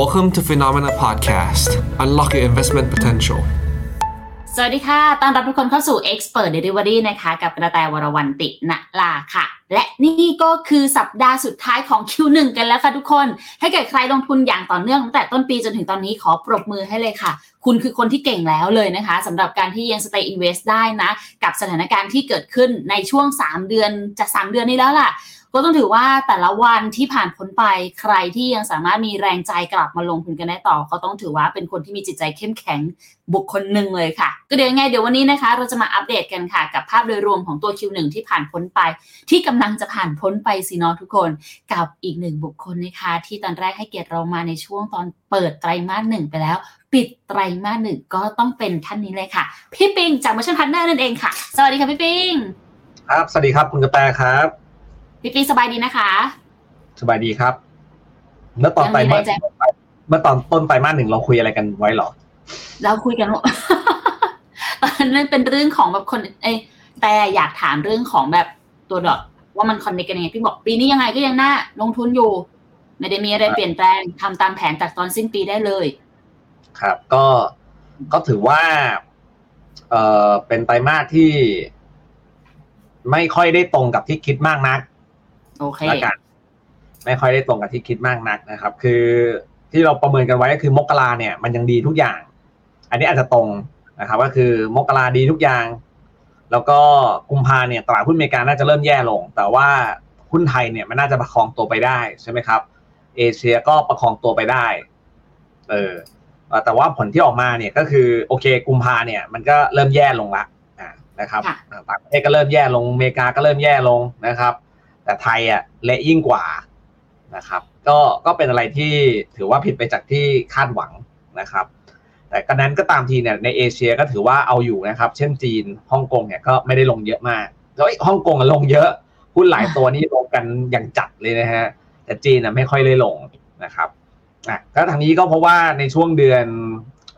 Welcome to Phenomena Podcast. Unlock your investment potential. สวัสดีค่ะ ต้อนรับทุกคนเข้าสู่ Expert Delivery นะคะ กับกระแตวรวันติณลาค่ะ และนี่ก็คือสัปดาห์สุดท้ายของ Q1 กันแล้วค่ะทุกคน ให้เกิดใครลงทุนอย่างต่อเนื่องตั้งแต่ต้นปีจนถึงตอนนี้ขอปรบมือให้เลยค่ะ คุณคือคนที่เก่งแล้วเลยนะคะสำหรับการที่ยัง stay invest ได้นะ กับสถานการณ์ที่เกิดขึ้นในช่วง 3 เดือนจะ 3 เดือนนี้แล้วล่ะ ก็ต้องถือว่าแต่ละวันที่ผ่านพ้นไปใครที่ยังสามารถมีแรงใจกลับมาลงทุนกันได้ต่อ ก็ต้องถือว่าเป็นคนที่มีจิตใจเข้มแข็งบุคคลหนึ่งเลยค่ะ ก็เดี๋ยวยังไงเดี๋ยววันนี้นะคะ เราจะมาอัปเดตกันค่ะ กับภาพโดยรวมของตัว Q1 ที่ผ่านพ้นไปที่กำลังจะผ่านพ้นไปสิเนาะทุกคนกับอีกหนึ่งบุคคลนะคะ ที่ตอนแรกให้เกียรติเรามาในช่วงตอนเปิดไตรมาสหนึ่งไปแล้ว ปิดไตรมาสหนึ่งก็ต้องเป็นท่านนี้เลยค่ะ พี่ปิงจากม o ชั่นพันเนอร์นั่นเองค่ะ สวัสดีค่ะพี่ปิงครับ สวัสดีครับคุณกระแตครับ พี่ปิงสบายดีนะคะ สบายดีครับเมื่อตอนไตรมาสยังมีแรงใจเมื่อตอนต้นไตรมาสหนึ่งเราคุยอะไรกันไว้เหรอเราคุยกันว่าตอนนั้นเป็นเรื่องของแบบคนเอยแต่อยากถามเรื่องของแบบตัวดอก ว่ามันคอนเนคกันยังไงพี่บอกปีนี้ยังไงก็ยังน่าลงทุนอยู่ ไม่ได้มีอะไรเปลี่ยนแปลงทำตามแผนจากตอนสิ้นปีได้เลย ครับ ก็ก็ถือว่าเอ่อเป็นไตรมาสที่ ไม่ค่อยได้ตรงกับที่คิดมากนักโอเคละกันไม่ค่อยได้ตรงกับที่คิดมากนักนะครับ คือที่เราประเมินกันไว้ก็คือมกราเนี่ย มันยังดีทุกอย่าง อันนี้อาจจะตรงนะครับ ก็คือมกราดีทุกอย่าง แล้วก็กุมภาเนี่ยตลาดหุ้นอเมริกาน่าจะเริ่มแย่ลง แต่ว่าหุ้นไทยเนี่ยมันน่าจะประคองตัวไปได้ใช่ไหมครับ เอเชียก็ประคองตัวไปได้ เออเอ่อแต่ว่าผลที่ออกมาเนี่ยก็คือโอเค กุมภาเนี่ย มันก็เริ่มแย่ลงละอ่านะครับค่ะอ่าต่างประเทศก็เริ่มแย่ลงอเมริกาก็เริ่มแย่ลงนะครับ แต่ไทยอะเละยิ่งกว่านะครับ ก็ก็เป็นอะไรที่ถือว่าผิดไปจากที่คาดหวังนะครับ แต่ก็นั้นก็ตามทีเนี่ยในเอเชียก็ถือว่าเอาอยู่นะครับ เช่นจีนฮ่องกงเนี่ยก็ไม่ได้ลงเยอะมากแล้วฮ่องกงอะลงเยอะหุ้นหลายตัวนี่ลงกันอย่างจัดเลยนะฮะแต่จีนนะไม่ค่อยได้ลงนะครับอะก็ทางนี้ก็เพราะว่าในช่วงเดือน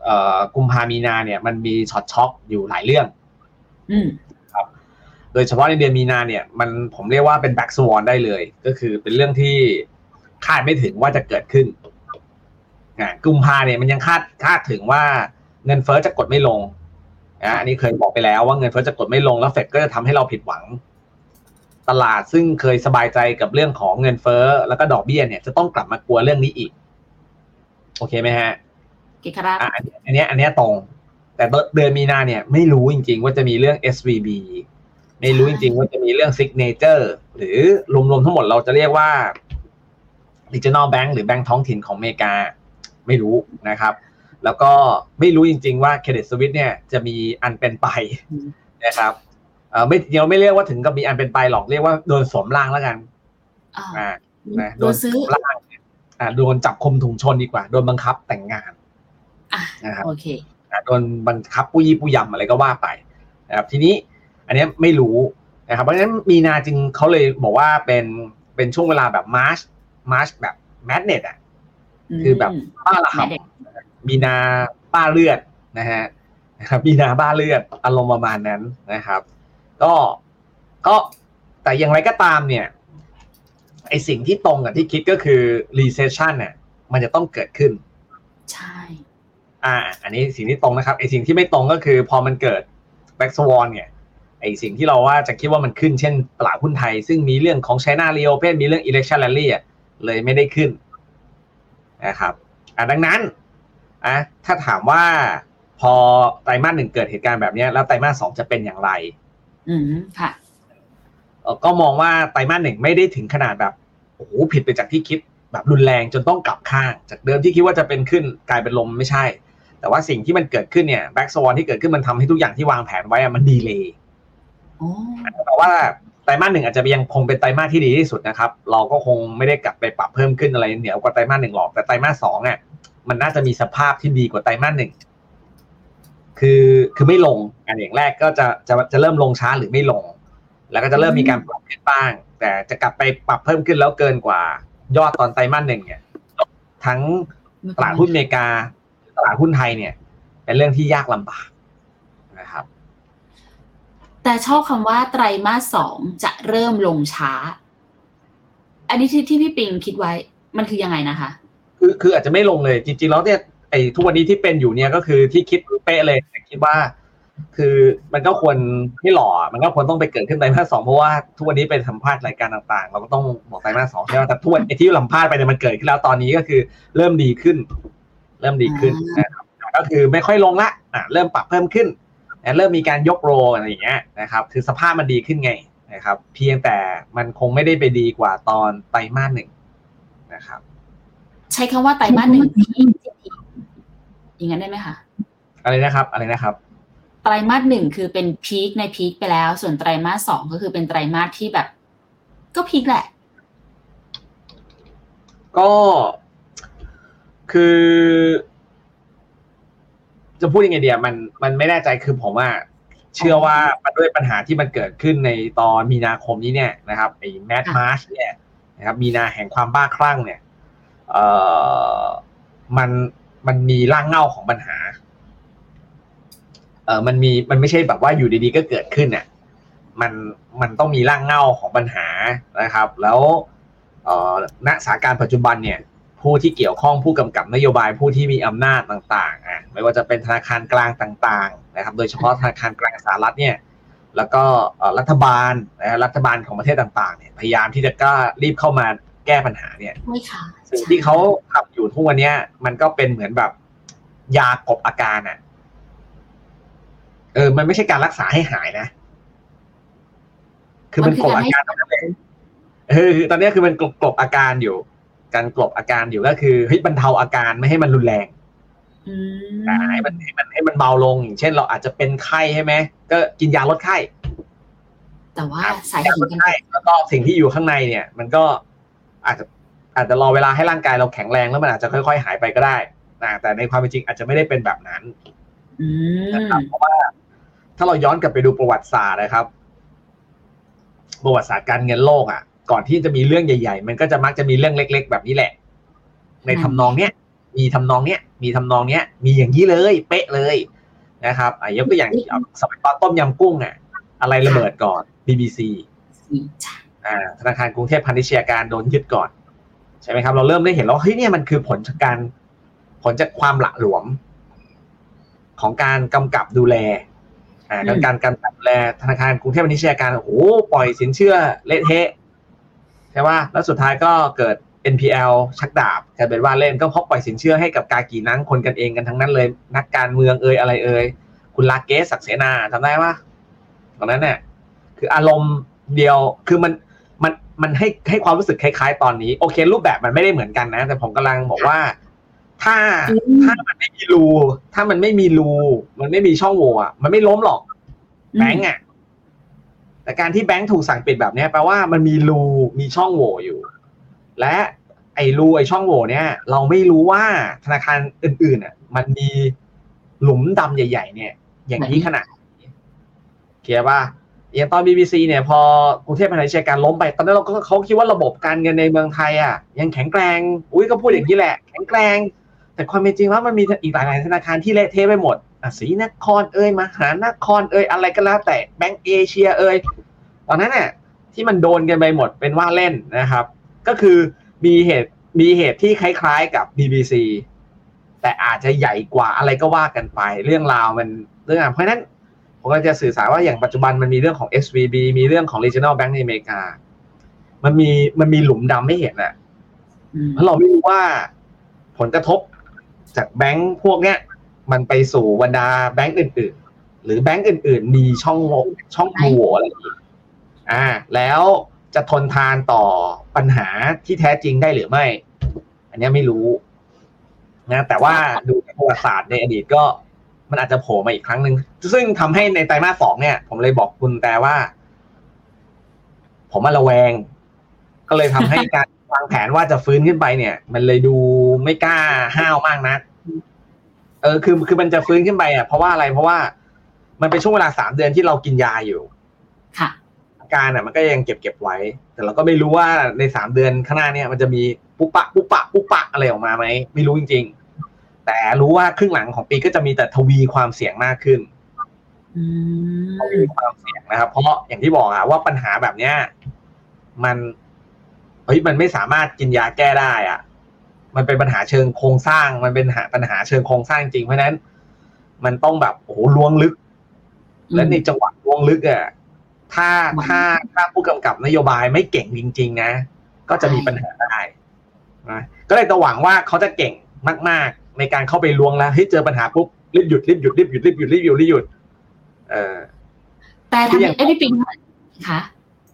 เอ่อกุมภามีนาเนี่ยมันมีช็อตช็อคอยู่หลายเรื่องอืมโดยเฉพาะในเดือนมีนาเนี่ย มันผมเรียกว่าเป็น black swan ได้เลย ก็คือเป็นเรื่องที่คาดไม่ถึงว่าจะเกิดขึ้นอะ กุมภาเนี่ยมันยังคาดคาดถึงว่าเงินเฟ้อจะกดไม่ลงอะอันนี้เคยบอกไปแล้วว่าเงินเฟ้อจะกดไม่ลงแล้วเฟดก็จะทำให้เราผิดหวัง ตลาดซึ่งเคยสบายใจกับเรื่องของเงินเฟ้อแล้วก็ดอกเบี้ยเนี่ยจะต้องกลับมากลัวเรื่องนี้อีก โอเคไหมฮะกิคาราอะอันอันเนี้ยอันเนี้ยตรง แต่เดือนมีนาเนี่ย ไม่รู้จริง ๆ ว่าจะมีเรื่อง SVB ไม่รู้จริง ๆ ว่าจะมีเรื่อง Signature หรือรวมๆทั้งหมดเราจะเรียกว่า Regional Bank หรือแบงก์ท้องถิ่นของอเมริกา ไม่รู้นะครับ แล้วก็ไม่รู้จริง ๆ ว่า Credit Suisse เนี่ยจะมีอันเป็นไปนะครับเอ่อไม่เราไม่เรียกว่าถึงกับมีอันเป็นไปหรอกเรียกว่าโดนสวมร่างแล้วกันอ่าอ่านะโดนซื้อสวมร่างเนี่ยอ่าโดนจับคมถุงชนดีกว่า โดนบังคับแต่งงานอะนะครับโอเคอะโดนบังคับปุยปุยยำอะไรก็ว่าไปนะครับทีนี้อันเนี้ยไม่รู้นะครับเพราะฉะนั้นมีนาจึงเขาเลยบอกว่าเป็นเป็นช่วงเวลาแบบ March March แบบ Madness อะ คือแบบบ้าระหับแม่เด็กมีนาบ้าเลือดนะฮะนะครับมีนาบ้าเลือดอารมณ์ประมาณนั้นนะครับ ก็ก็แต่อย่างไรก็ตามเนี่ยไอสิ่งที่ตรงกับที่คิดก็คือ recession เนี่ยมันจะต้องเกิดขึ้น ใช่ อ่า อันนี้สิ่งที่ตรงนะครับไอสิ่งที่ไม่ตรงก็คือพอมันเกิด black swan เนี่ยไอสิ่งที่เราว่าจะคิดว่ามันขึ้นเช่นตลาดหุ้นไทย ซึ่งมีเรื่องของ China Reopen มีเรื่อง Election Rally อะเลยไม่ได้ขึ้น นะครับอ่าดังนั้นอะถ้าถามว่าพอไตรมาสหนึ่งเกิดเหตุการณ์แบบเนี้ยแล้วไตรมาสสองจะเป็นอย่างไร อืมค่ะเอ่อก็มองว่าไตรมาสหนึ่งไม่ได้ถึงขนาดแบบโอ้โหผิดไปจากที่คิดแบบรุนแรงจนต้องกลับข้าง จากเดิมที่คิดว่าจะเป็นขึ้นกลายเป็นลมไม่ใช่ แต่ว่าสิ่งที่มันเกิดขึ้นเนี่ยแบ็กสวอนที่เกิดขึ้นมันทำให้ทุกอย่างที่วางแผนไว้อะมันดีเลยโอ้แต่ว่า ไตรมาสหนึ่งอาจจะยังคงเป็นไตรมาสที่ดีที่สุดนะครับ เราก็คงไม่ได้กลับไปปรับเพิ่มขึ้นอะไรเหนือกว่าไตรมาสหนึ่งหรอกแต่ไตรมาสสองอะมันน่าจะมีสภาพที่ดีกว่าไตรมาสหนึ่งคือคือไม่ลงอันอย่างแรกก็จะจะจะเริ่มลงช้าหรือไม่ลง แล้วก็จะเริ่มมีการปรับขึ้นบ้าง แต่จะกลับไปปรับเพิ่มขึ้นแล้วเกินกว่า ยอดตอนไตรมาสหนึ่งเนี่ยทั้งตลาดหุ้นอเมริกาตลาดหุ้นไทยเนี่ย เป็นเรื่องที่ยากลำบาก แต่ชอบคำว่าไตรมาสสองจะเริ่มลงช้า อันนี้ที่ที่พี่ปิงคิดไว้มันคือยังไงนะคะ คือคืออาจจะไม่ลงเลย จริงๆแล้วเนี่ยไอ้ทุกวันนี้ที่เป็นอยู่เนี่ยก็คือที่คิดเป๊ะเลยแต่คิดว่า คือมันก็ควรให้หล่อ มันก็ควรต้องไปเกิดขึ้นไตรมาสสองเพราะว่าทุกวันนี้เป็นสัมภาษณ์รายการต่างๆ เราก็ต้องบอกไตรมาสสองใช่ไหมแต่ทุกวันไอ้ที่สัมภาษณ์ไปเนี่ยมันเกิดขึ้นแล้วตอนนี้ก็คือเริ่มดีขึ้น เริ่มดีขึ้นนะครับก็คือไม่ค่อยลงละอะเริ่มปรับเพิ่มขึ้นนะ เริ่มมีการยกโรอะไรอย่างเงี้ยนะครับคือสภาพมันดีขึ้นไงนะครับ เพียงแต่มันคงไม่ได้ไปดีกว่าตอนไตรมาสหนึ่งนะครับ ใช้คำว่าไตรมาสหนึ่งพีคอย่างนั้นได้ไหมคะอะไรนะครับอะไรนะครับไตรมาสหนึ่งคือเป็นพีคในพีคไปแล้ว ส่วนไตรมาสสองก็คือเป็นไตรมาสที่แบบ ก็พีคแหละ ก็คือ จะพูดยังไงเดียมันมันไม่แน่ใจคือผมว่า เชื่อว่ามันด้วยปัญหาที่มันเกิดขึ้นในตอนมีนาคมนี้เนี่ยนะครับไอ้แมดค่ะมาร์ชเนี่ยนะครับ มีนาแห่งความบ้าคลั่งเนี่ยเอ่อมันมันมีร่างเงาของปัญหา เออมันมีมันไม่ใช่แบบว่าอยู่ดีๆก็เกิดขึ้นเนี่ยมันมันต้องมีร่างเงาของปัญหานะครับ แล้วเอ่อณสถานการณ์ปัจจุบันเนี่ย ผู้ที่เกี่ยวข้องผู้กำกับนโยบายผู้ที่มีอำนาจต่างๆอะไม่ว่าจะเป็นธนาคารกลางต่างๆนะครับ โดยเฉพาะธนาคารกลางสหรัฐเนี่ยแล้วก็เอ่อรัฐบาลนะฮะรัฐบาลของประเทศต่างๆเนี่ยพยายามที่จะกล้ารีบเข้ามาแก้ปัญหาเนี่ยไม่ค่ะสิ่งที่เขาทำอยู่ทุกวันเนี้ย มันก็เป็นเหมือนแบบยากบอาการอะเออ มันไม่ใช่การรักษาให้หายนะ คือมันกลบอาการเท่านั้นเองเออคือตอนเนี้ยคือมันกลบกลบอาการอยู่ การกลบอาการอยู่ก็คือเฮ้ยบรรเทาอาการไม่ให้มันรุนแรงอืมอ่าให้มันให้มันให้มันเบาลงอย่างเช่น เราอาจจะเป็นไข้ใช่ไหมก็กินยาลดไข้ แต่ว่าครับสาเหตุกันใช่แล้วก็สิ่งที่อยู่ข้างในเนี่ย มันก็อาจจะอาจจะรอเวลาให้ร่างกายเราแข็งแรงแล้วมันอาจจะค่อย ๆ หายไปก็ได้นะแต่ในความเป็นจริงอาจจะไม่ได้เป็นแบบนั้นอืนะครับมเพราะว่า ถ้าเราย้อนกลับไปดูประวัติศาสตร์นะครับ ประวัติศาสตร์การเงินโลกอะ ก่อนที่จะมีเรื่องใหญ่ ๆ มันก็จะมักจะมีเรื่องเล็ก ๆ แบบนี้แหละ ในทำนองเนี้ยมีทำนองเนี้ยมีทำนองเนี้ย มีอย่างนี้เลยเป๊ะเลยนะครับอะยกตัวอย่างสมัยตอนต้มยำกุ้งอะ อะไรระเบิดก่อน BBC อ่าธนาคารกรุงเทพพาณิชยการโดนยึดก่อน ใช่ไหมครับ เราเริ่มได้เห็นแล้วเฮ้ยเนี่ยมันคือผลจากการผลจากความหละหลวม ของการกำกับดูแลอ่าการการกำกับดูแลธนาคารกรุงเทพพาณิชยการโอ้โหปล่อยสินเชื่อเละเทะ ใช่ป่ะแล้วสุดท้ายก็เกิด NPL ชักดาบกลายเป็นว่าเล่นก็เพราะปล่อยสินเชื่อให้กับกากีนังคนกันเองกันทั้งนั้นเลย นักการเมืองเอ่ยอะไรเอ่ยคุณลาเกสศักดิ์เสนาจำได้ปะตอนนั้นเนี่ยคืออารมณ์เดียวคือมันมันมันให้ให้ความรู้สึกคล้าย ๆ ตอนนี้ โอเค รูปแบบมันไม่ได้เหมือนกันนะ แต่ผมกำลังบอกว่า ถ้าอืมถ้ามันไม่มีรูถ้ามันไม่มีรูมันไม่มีช่องโหว่อะมันไม่ล้มหรอกแบงก์อะ แต่การที่แบงก์ถูกสั่งปิดแบบนี้แปลว่ามันมีรูมีช่องโหว่อยู่ และไอ้รูไอ้ช่องโหว่เนี่ย เราไม่รู้ว่าธนาคารอื่นๆอะ มันมีหลุมดำใหญ่ ๆ เนี่ย อย่างนี้ขนาดเคลียร์ป่ะอย่างตอน BBC เนี่ย พอกรุงเทพมหานครการล้มไป ตอนนั้นเราก็เขาคิดว่าระบบการเงินในเมืองไทยอะ ยังแข็งแกร่งอุ้ยก็พูดอย่างนี้แหละ แข็งแกร่งแต่ความเป็นจริงว่ามันมีอีกหลายๆธนาคารที่เละเทะไปหมด ศรีนครเอ่ยมหานครเอ่ยอะไรก็แล้วแต่แบงก์เอเชียเอ่ยตอนนั้นเนี่ยที่มันโดนกันไปหมดเป็นว่าเล่นนะครับ ก็คือมีเหตุมีเหตุที่คล้ายๆกับ BBC แต่อาจจะใหญ่กว่าอะไรก็ว่ากันไป เรื่องราวมันเรื่องราวเพราะฉะนั้นผมก็จะสื่อสารว่าอย่างปัจจุบันมันมีเรื่องของ SVB มีเรื่องของ Regional Bank ในอเมริกา มันมีมันมีหลุมดำไม่เห็นอะอืมเพราะเราไม่รู้ว่าผลกระทบจากแบงค์พวกเนี้ย มันไปสู่บรรดาแบงค์อื่น ๆ หรือแบงค์อื่น ๆ มีช่องโหว่ช่องโหว่อะไรอีกอ่า แล้วจะทนทานต่อปัญหาที่แท้จริงได้หรือไม่ อันนี้ไม่รู้นะแต่ว่าดูประวัติศาสตร์ในอดีตก็มันอาจจะโผล่มาอีกครั้งหนึ่งซึ่งทำให้ในไตรมาสสองเนี่ย ผมเลยบอกคุณแต่ว่า ผมมาระแวง ก็เลยทำให้การวางแผนว่าจะฟื้นขึ้นไปเนี่ย มันเลยดูไม่กล้าห้าวมากนะเออคือคือมันจะฟื้นขึ้นไปอะเพราะว่าอะไรเพราะว่า มันเป็นช่วงเวลาสามเดือนที่เรากินยาอยู่ ค่ะ อาการอะมันก็ยังเก็บเก็บไว้ แต่เราก็ไม่รู้ว่าในสามเดือนข้างหน้าเนี่ยมันจะมีปุ๊บปะปุ๊บปะปุ๊บปะอะไรออกมาไหมไม่รู้จริง ๆ แต่รู้ว่าครึ่งหลังของปีก็จะมีแต่ทวีความเสี่ยงมากขึ้นอืมทวีความเสี่ยงนะครับ เพราะอย่างที่บอกอะว่าปัญหาแบบเนี้ยมันเฮ้ยมันไม่สามารถกินยาแก้ได้อะ มันเป็นปัญหาเชิงโครงสร้าง มันเป็นหาปัญหาเชิงโครงสร้างจริงเพราะฉะนั้น มันต้องแบบโอ้โหล้วงลึก และในจังหวะล้วงลึกอะถ้าถ้าถ้าผู้กำกับนโยบายไม่เก่งจริง ๆ นะ ก็จะมีปัญหาได้นะก็เลยต้องหวังว่าเขาจะเก่งมาก ๆ ในการเข้าไปล้วงแล้วเฮ้ยเจอปัญหาปุ๊บรีบหยุดรีบหยุดรีบหยุดรีบหยุดรีบหยุดรีบหยุดเออแต่ทำให้เอ้ยพี่ปิงค่ะ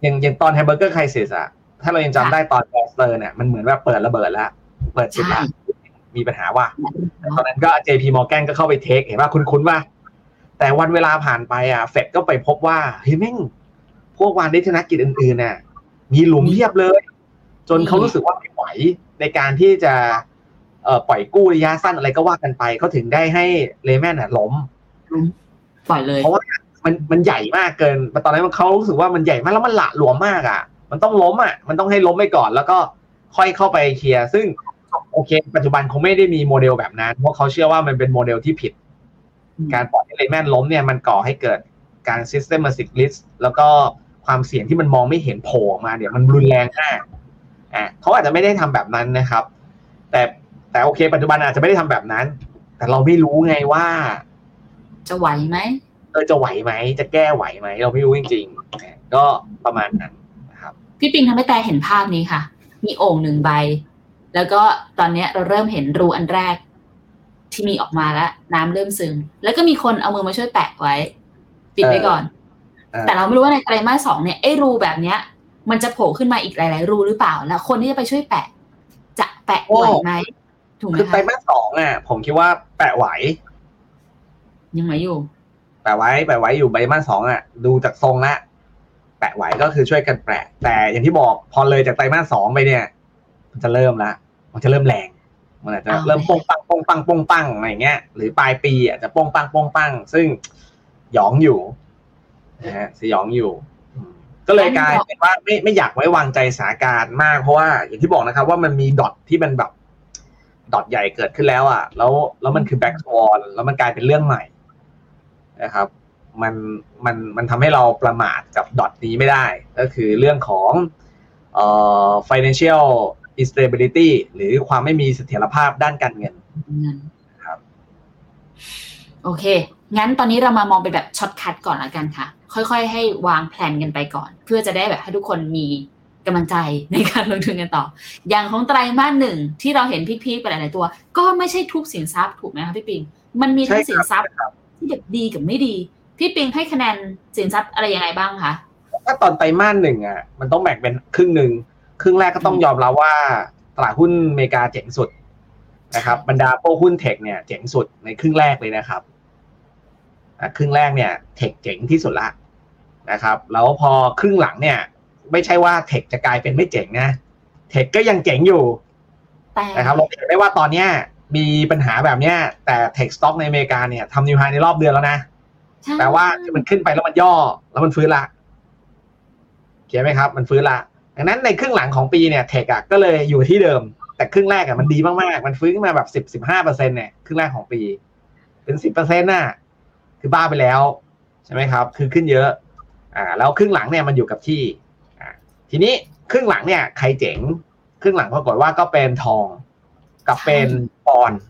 อย่างอย่างตอน Hamburger Crisis อะถ้าเรายังจำได้ตอน Bear Stearns เนี่ยมันเหมือนว่าเปิดระเบิดแล้ว เปิดจุดละมีปัญหาว่าตอนนั้นก็ JP Morgan ก็เข้าไป take เห็นว่าคุ้นๆว่า แต่วันเวลาผ่านไปอะเฟดก็ไปพบว่าเฮ้ยแม่งพวกวาณิชธนกิจอื่นๆน่ะ มีหลุมเพียบเลย จนเขารู้สึกว่าไม่ไหวในการที่จะเอ่อปล่อยกู้ระยะสั้นอะไรก็ว่ากันไปเขาถึงได้ให้Lehman น่ะล้มปล่อยเลยเพราะว่ามันมันใหญ่มากเกินตอนนั้นเขารู้สึกว่ามันใหญ่มากแล้วมันหละหลวมมากอะ มันต้องล้มอะ มันต้องให้ล้มไปก่อน แล้วก็ค่อยเข้าไปเคลียร์ซึ่ง โอเค ปัจจุบันคงไม่ได้มีโมเดลแบบนั้น เพราะเขาเชื่อว่ามันเป็นโมเดลที่ผิด การปล่อยให้ Lehman ล้มเนี่ยมันก่อให้เกิดการ systematic risk แล้วก็ความเสี่ยงที่มันมองไม่เห็นโผล่ออกมาเนี่ยมันรุนแรงมากอะเขาอาจจะไม่ได้ทำแบบนั้นนะครับ แต่แต่โอเค ปัจจุบันอาจจะไม่ได้ทำแบบนั้น แต่เราไม่รู้ไงว่า จะไหวไหมเออจะไหวไหม จะแก้ไหวไหม เราไม่รู้จริงๆก็ประมาณนั้นนะครับ พี่ปิงทำให้แต่เห็นภาพนี้ค่ะ มีโอ่งหนึ่งใบ แล้วก็ตอนเนี้ยเราเริ่มเห็นรูอันแรกที่มีออกมาแล้ว น้ำเริ่มซึม แล้วก็มีคนเอามือมาช่วยแปะไว้ ปิดไว้ก่อนเออแต่เราไม่รู้ว่าในไตรมาสสองเนี่ยไอ้รูแบบเนี้ย มันจะโผล่ขึ้นมาอีกหลาย ๆ รูหรือเปล่า แล้วคนที่จะไปช่วยแปะ จะแปะไหวไหมถูกไหมคือไตรคะมาสสองอะผมคิดว่าแปะไหว ยังไงอยู่ แปะไว้แปะไว้อยู่ไตรมาสสองอะ ดูจากทรงละแปะไหวก็คือช่วยกันแปะ แต่อย่างที่บอกพอเลยจากไตรมาสสองไปเนี่ย มันจะเริ่มละ มันจะเริ่มแรง มันอาจจะเอาเริ่มโป้งปังโป้งปังโป้งปังอะไรเงี้ย หรือปลายปีอาจจะโป้งปังโป้งปัง ซึ่งหยองอยู่นะฮะสยองอยู่อืมก็เลยกลายเป็นว่าไม่ไม่อยากไว้วางใจสถานการณ์มากเพราะว่าอย่างที่บอกนะครับว่ามันมีดอทที่มันแบบดอทใหญ่เกิดขึ้นแล้วอะ แล้วแล้วมันคือแบ็กสวอนแล้วมันกลายเป็นเรื่องใหม่นะครับ มันมันมันทำให้เราประมาทกับดอทนี้ไม่ได้ ก็คือเรื่องของเอ่อ financial instability หรือความไม่มีเสถียรภาพด้านการเงินเงินครับ โอเค งั้นตอนนี้เรามามองเป็นแบบช็อตคัดก่อนละกันค่ะ ค่อยๆ ให้วางแผนกันไปก่อน เพื่อจะได้แบบให้ทุกคนมีกำลังใจในการลงทุนกันต่อ อย่างของไตรมาสหนึ่งที่เราเห็นพีคๆไปหลายๆตัว ก็ไม่ใช่ทุกสินทรัพย์ถูกไหมคะพี่ปิง มันมีทั้งใช่สิคนรับทรัพย์ที่แบบดีกับไม่ดี พี่ปิงให้คะแนนสินทรัพย์อะไรยังไงบ้างคะ ถ้าตอนไตรมาสหนึ่งอะ มันต้องแบ่งเป็นครึ่งหนึ่ง ครึ่งแรกก็ต้องยอมรับว่า ตลาดหุ้นอเมริกาเจ๋งสุดนะครับ บรรดาพวกหุ้นเทคเนี่ยเจ๋งสุดในครึ่งแรกเลยนะครับอะครึ่งแรกเนี่ยเทคเจ๋งที่สุดละนะครับแล้วพอครึ่งหลังเนี่ย ไม่ใช่ว่าเทคจะกลายเป็นไม่เจ๋งนะเทคก็ยังเจ๋งอยู่แต่นะครับเราเห็นได้ว่าตอนเนี้ยมีปัญหาแบบเนี้ย แต่เทคสต็อกในอเมริกาเนี่ยทำนิวไฮในรอบเดือนแล้วนะใช่แปลว่ามันขึ้นไปแล้วมันย่อ แล้วมันฟื้นละเขียนไหมครับ มันฟื้นละ ดังนั้นในครึ่งหลังของปีเนี่ยเทคอะก็เลยอยู่ที่เดิม แต่ครึ่งแรกอะมันดีมากๆ มันฟื้นขึ้นมาแบบสิบสิบห้าเปอร์เซ็นเนี่ยครึ่งแรกของปี เป็นสิบเปอร์เซ็นต์น่ะคือบ้าไปแล้วใช่ไหมครับ คือขึ้นเยอะ อ่า แล้วครึ่งหลังเนี่ยมันอยู่กับที่ อ่า ทีนี้ครึ่งหลังเนี่ยใครเจ๋ง ครึ่งหลังปรากฏว่าก็เป็นทองกับเป็นปอนด์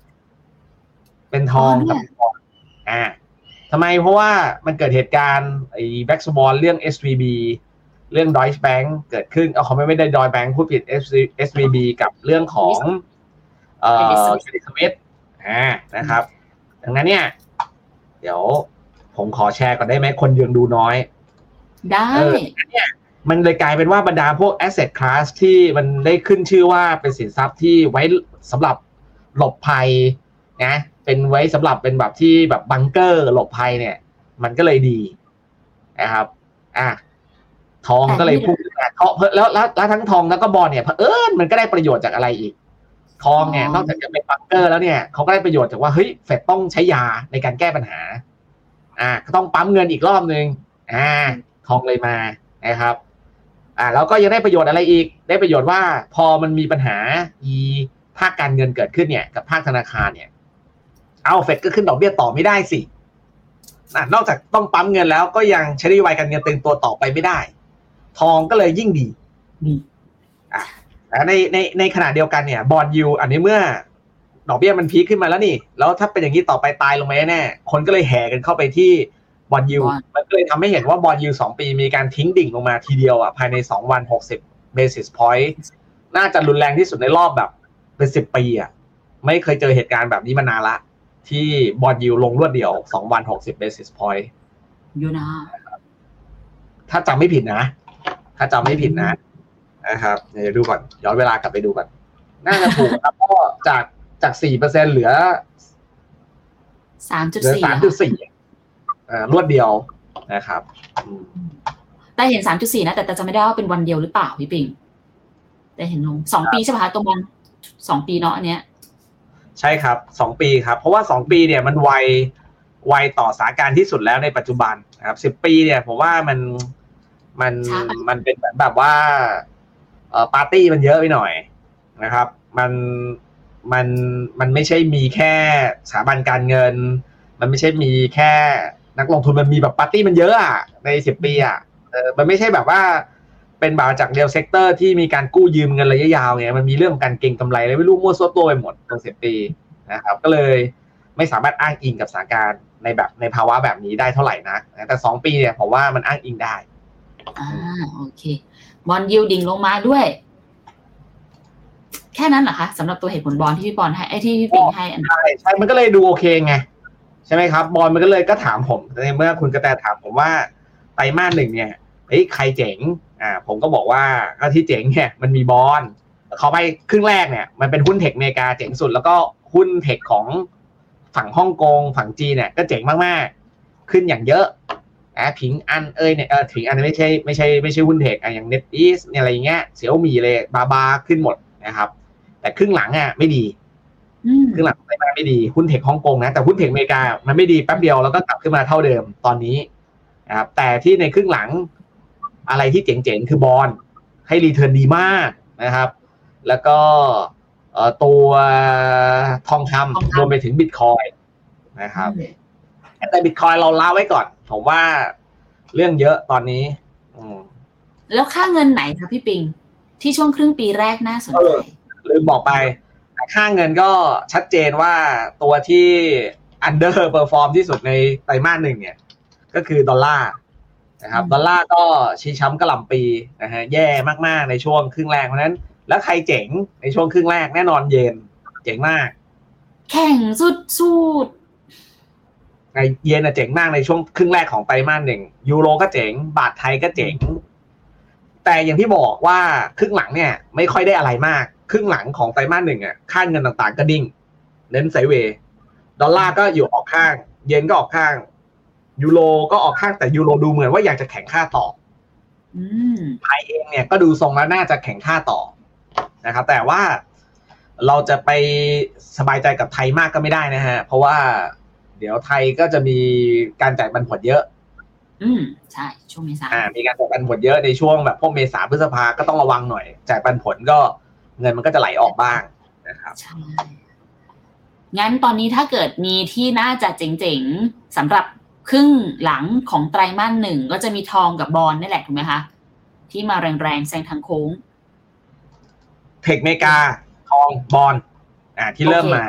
เป็นทองกับปอนด์อ่าทำไมเพราะว่ามันเกิดเหตุการณ์ไอ้แบ็กสบอลเรื่อง SVB เรื่อง Deutsche Bank เกิดขึ้นเอาเขาไม่ไม่ได้ Deutsche Bank พูดผิด SVB กับเรื่องของเอ่อ Credit Suisse อ่านะครับ ดังนั้นเนี่ย เดี๋ยวผมขอแชร์ก่อนได้ไหมคนยังดูน้อย ได้เออมันเลยกลายเป็นว่าบรรดาพวก asset class ที่มันได้ขึ้นชื่อว่าเป็นสินทรัพย์ที่ไว้สำหรับหลบภัยนะเป็นไว้สำหรับเป็นแบบที่แบบบังเกอร์หลบภัยเนี่ย มันก็เลยดีนะครับ อะ ทองก็เลยพุ่งขึ้นมาทองแล้วแล้วแล้วทั้งทองแล้วก็บอลเนี่ยเผอิญมันก็ได้ประโยชน์จากอะไรอีก ทองเนี่ยนอกจากจะเป็นบังเกอร์แล้วเนี่ยเขาก็ได้ประโยชน์จากว่าเฮ้ยเฟดต้องใช้ยาในการแก้ปัญหา อ่าก็ต้องปั๊มเงินอีกรอบนึงอ่าทองเลยมานะครับอ่าแล้วก็ยังได้ประโยชน์อะไรอีก ได้ประโยชน์ว่าพอมันมีปัญหาอีภาคการเงินเกิดขึ้นเนี่ยกับภาคธนาคารเนี่ย เอาเฟดก็ขึ้นดอกเบี้ยต่อไม่ได้สิอะนอกจากต้องปั๊มเงินแล้วก็ยังใช้นโยบายการเงินตึงตัวต่อไปไม่ได้ ทองก็เลยยิ่งดีดีอะในในในขณะเดียวกันเนี่ยบอลยูอันนี้เมื่อดอกเบี้ยมันพีคขึ้นมาแล้วนี่ แล้วถ้าเป็นอย่างนี้ต่อไปตายลงไหมแน่ คนก็เลยแห่กันเข้าไปที่bond yield bond มันก็เลยทำให้เห็นว่า bond yield สองปีมีการทิ้งดิ่งลงมาทีเดียวอะภายในสองวันหกสิบ basis point น่าจะรุนแรงที่สุดในรอบแบบเป็นสิบปีอะไม่เคยเจอเหตุการณ์แบบนี้มานานละ ที่ bond yield ลงรวดเดียวสองวันหกสิบ basis point อยู่นะถ้าจำไม่ผิดนะ ถ้าจำไม่ผิดนะนะครับเดี๋ยวดูก่อนย้อนเวลากลับไปดูก่อนน่าจะถูกครับก็จากจากสี่เปอร์เซ็นเหลือสามจุดเหลือสี่สามจุดสี่รวดเดียวนะครับอืมแต่เห็นสามจุดสี่นะแต่แต่จะไม่ได้ว่าเป็นวันเดียวหรือเปล่าพี่ปิงแต่เห็นลงสองปีใช่ป่ะคะตัวบอลสองปีเนาะอันเนี้ย ใช่ครับสองปีครับ เพราะว่าสองปีเนี่ยมันไวไวต่อสถานการณ์ที่สุดแล้วในปัจจุบันนะครับสิบปีเนี่ยผมว่ามัน มันมันเป็นแบบแบบว่าเอ่อปาร์ตี้มันเยอะไปหน่อยนะครับ มันมันมันไม่ใช่มีแค่สถาบันการเงิน มันไม่ใช่มีแค่นักลงทุนมันมีแบบปาร์ตี้มันเยอะอะในสิบปีอะเออมันไม่ใช่แบบว่าเป็นแบบจากเดียว sector ที่มีการกู้ยืมเงินระยะยาวไงมันมีเรื่องของการเก็งกำไรอะไรไม่รู้มั่วซั่วตัวไปหมดตรงสิบปีนะครับ ก็เลยไม่สามารถอ้างอิงกับสถานการณ์ในแบบในภาวะแบบนี้ได้เท่าไหร่นะแต่สองปีเนี่ยผมว่ามันอ้างอิงได้ อ่าโอเค บอลยิวดิ่งลงมาด้วย แค่นั้นเหรอคะสำหรับตัวเหตุผลบอลที่พี่บอลให้ไอ้ที่พี่ปิงให้อันนั้นใช่ใช่มันก็เลยดูโอเคไง ใช่ไหมครับ บอลมันก็เลยก็ถามผมในเมื่อคุณกระแตถามผมว่าไตรมาสหนึ่งเนี่ยเฮ้ยใครเจ๋ง อ่า ผมก็บอกว่าก็ที่เจ๋งเนี่ย มันมีบอลเขาไปครึ่งแรกเนี่ย มันเป็นหุ้นเทคอเมริกาเจ๋งสุด แล้วก็หุ้นเทคของฝั่งฮ่องกงฝั่งจีนเนี่ยก็เจ๋งมากๆ ขึ้นอย่างเยอะ อ่าผิงอันเอ้ยเนี่ยเออผิงอันไม่ใช่ไม่ใช่ไม่ใช่หุ้น tech อะอย่าง NetEase เนี่ยอะไรอย่างเงี้ย Xiaomi Alibaba ขึ้นหมดนะครับ แต่ครึ่งหลังอะไม่ดีอืมครึ่งหลังไตรมาสไม่ดีหุ้น tech ฮ่องกงนะแต่หุ้น tech อเมริกามันไม่ดีแป๊บเดียวแล้วก็กลับขึ้นมาเท่าเดิมตอนนี้นะครับแต่ที่ในครึ่งหลังอะไรที่เจ๋งๆคือ bond ให้ return ดีมากนะครับ แล้วก็เอ่อตัวทองคำรวมไปถึงบิตคอยนะครับแต่บิตคอยเราล้าไว้ก่อน ผมว่าเรื่องเยอะตอนนี้ อืมแล้วค่าเงินไหนคะพี่ปิง ที่ช่วงครึ่งปีแรกน่าสนเอใจอลืมบอกไป ค่าเงินก็ชัดเจนว่าตัวที่ under perform ที่สุดในไตรมาสหนึ่งเนี่ย ก็คือดอลลาร์นะครับอืมดอลลาร์ก็ชี้ช้ำกระหล่ำปีนะฮะแย่มากๆในช่วงครึ่งแรกเพราะฉะนั้น แล้วใครเจ๋งในช่วงครึ่งแรกแน่นอนเยนเจ๋งมาก แข่งสุดสุด ในเยนอะเจ๋งมากในช่วงครึ่งแรกของไตรมาสหนึ่งยูโรก็เจ๋ง บาทไทยก็เจ๋ง แต่อย่างที่บอกว่าครึ่งหลังเนี่ย ไม่ค่อยได้อะไรมาก ครึ่งหลังของไตรมาสหนึ่งอะค่าเงินต่างๆ ก็ดิ่ง เน้นไซด์เวย์ดอลลาร์ก็อยู่ออกข้าง เยนก็ออกข้างยูโรก็ออกข้างแต่ยูโรดูเหมือนว่าอยากจะแข่งค่าต่อๆอืมไทยเองเนี่ยก็ดูทรงแล้วน่าจะแข่งค่าต่อนะครับ แต่ว่าเราจะไปสบายใจกับไทยมากก็ไม่ได้นะฮะ เพราะว่า เดี๋ยวไทยก็จะมีการจ่ายปันผลเยอะ อืมใช่ ช่วงเมษาอ่า มีการจ่ายปันผลเยอะในช่วงแบบพวกเมษาพฤษภาก็ต้องระวังหน่อย จ่ายปันผลก็เงินมันก็จะไหลออกบ้างนะครับใช่งั้นตอนนี้ถ้าเกิดมีที่น่าจะเจ๋งๆสำหรับครึ่งหลังของไตรมาสหนึ่งก็จะมีทองกับบอลนี่แหละถูกไหมคะที่มาแรงๆแซงทางโค้ง tech เมกาทอง bond อ่าที่เริ่มโอเคมา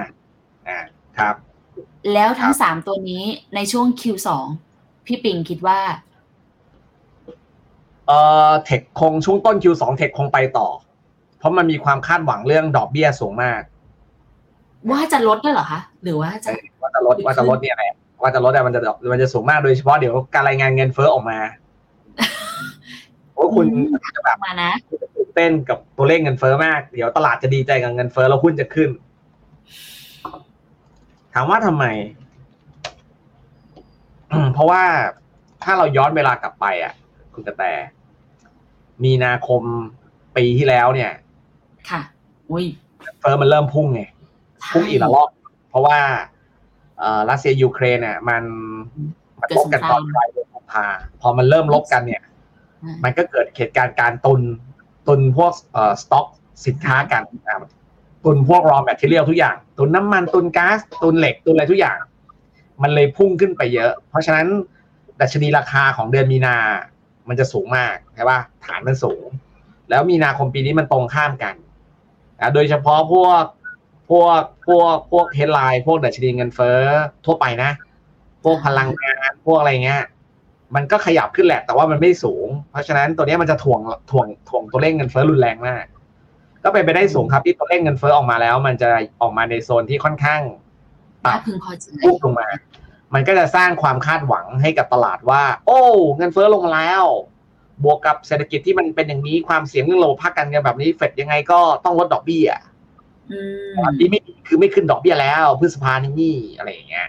อ่าครับ แล้วทั้งครับสามตัวนี้ในช่วง Q2 พี่ปิงคิดว่า เอ่อ tech คงช่วงต้น Q2 tech คงไปต่อ เพราะมันมีความคาดหวังเรื่องดอกเบี้ยสูงมาก ว่าจะลดด้วยเหรอคะ หรือว่าจะว่าจะลดว่าจะลดเนี่ยแหละว่าจะลดแต่มันจะมันจะสูงมากโดยเฉพาะเดี๋ยวการรายงานเงินเฟ้อออกมาโอ้คุณอืมจะแบบมานะตื่นเต้นกับตัวเลขเงินเฟ้อมาก เดี๋ยวตลาดจะดีใจกับเงินเฟ้อแล้วหุ้นจะขึ้น ถามว่าทำไมอืมเพราะว่าถ้าเราย้อนเวลากลับไป อะ คุณกระแต มีนาคมปีที่แล้วเนี่ย ค่ะ เงินเฟ้อมันเริ่มพุ่งไง พุ่งอีกละรอบเพราะว่าเอ่อรัสเซียยูเครนเนี่ยมันมันรบกันตอนปลายเดือนกุมภาพอมันเริ่มรบกันเนี่ย มันก็เกิดเหตุการณ์การตุนตุนพวกเอ่อสต็อกสินค้ากันนะครับ ตุนพวก raw material ทุกอย่าง ตุนน้ำมันตุนก๊าซตุนเหล็กตุนอะไรทุกอย่าง มันเลยพุ่งขึ้นไปเยอะ เพราะฉะนั้นดัชนีราคาของเดือนมีนา มันจะสูงมากใช่ป่ะฐานมันสูง แล้วมีนาคมปีนี้มันตรงข้ามกันอะโดยเฉพาะพวกพวกพวกพวกเฮดไลน์พวกดัชนีเงินเฟ้อทั่วไปนะ พวกพลังงานพวกอะไรเงี้ยมันก็ขยับขึ้นแหละ แต่ว่ามันไม่สูง เพราะฉะนั้นตัวเนี้ยมันจะถ่วงถ่วงถ่วงตัวเลขเงินเฟ้อรุนแรงมาก ก็เป็นไปได้สูงครับที่ตัวเลขเงินเฟ้อออกมาแล้ว มันจะออกมาในโซนที่ค่อนข้างน่าพึงพอใจพุ่งลงมา มันก็จะสร้างความคาดหวังให้กับตลาดว่า โอ้ เงินเฟ้อลงมาแล้ว บวกกับเศรษฐกิจที่มันเป็นอย่างนี้ความเสี่ยงเรื่องโลภะกันเงินแบบนี้เฟดยังไงก็ต้องลดดอกเบี้ยอืมตอนนี้ไม่คือไม่ขึ้นดอกเบี้ยแล้วพฤษภานี่นี่อะไรอย่างเงี้ย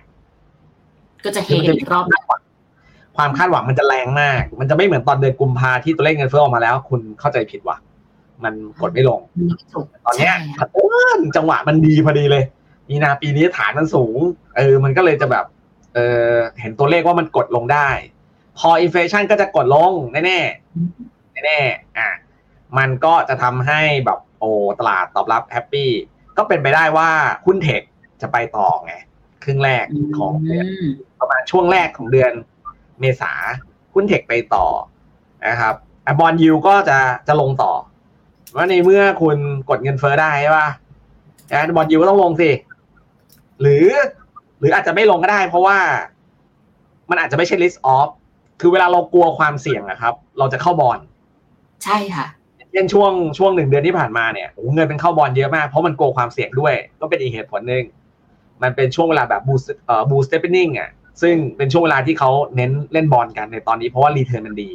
ก็จะเฮกันอีกรอบหนึ่งความคาดหวังมันจะแรงมาก มันจะไม่เหมือนตอนเดือนกุมภาที่ตัวเลขเงินเฟ้อออกมาแล้ว คุณเข้าใจผิดว่ะ มันกดไม่ลงถูกตอนเนี้ยใช่เผอิญจังหวะมันดีพอดีเลย มีนาปีนี้ฐานมันสูง เออ มันก็เลยจะแบบ เออเห็นตัวเลขว่ามันกดลงได้ พอ inflation ก็จะกดลงแน่แน่ๆแน่ๆอะมันก็จะทำให้แบบโอ้ตลาดตอบรับ happy ก็เป็นไปได้ว่าหุ้น tech จะไปต่อไงครึ่งแรกของเดือนประมาณช่วงแรกของเดือนเมษาหุ้น tech ไปต่อนะครับ bond yield ก็จะจะลงต่อ ว่าในเมื่อคุณกดเงินเฟ้อได้ใช่ป่ะนะบอลยูก็ต้องลงสิ หรือ หรืออาจจะไม่ลงก็ได้ เพราะว่ามันอาจจะไม่ใช่ list off คือเวลาเรากลัวความเสี่ยงอะครับ เราจะเข้าบอลใช่ค่ะเช่นช่วงช่วงหนึ่งเดือนที่ผ่านมาเนี่ยโอ้โหเงินเป็นเข้าบอลเยอะมากเพราะมันกลัวความเสี่ยงด้วย ก็เป็นอีกเหตุผลหนึ่งมันเป็นช่วงเวลาแบบบูสเอ่อบูสเตปนิ่งอะซึ่งเป็นช่วงเวลาที่เขาเน้นเล่นบอลกันในตอนนี้เพราะว่ารีเทิร์นมันดี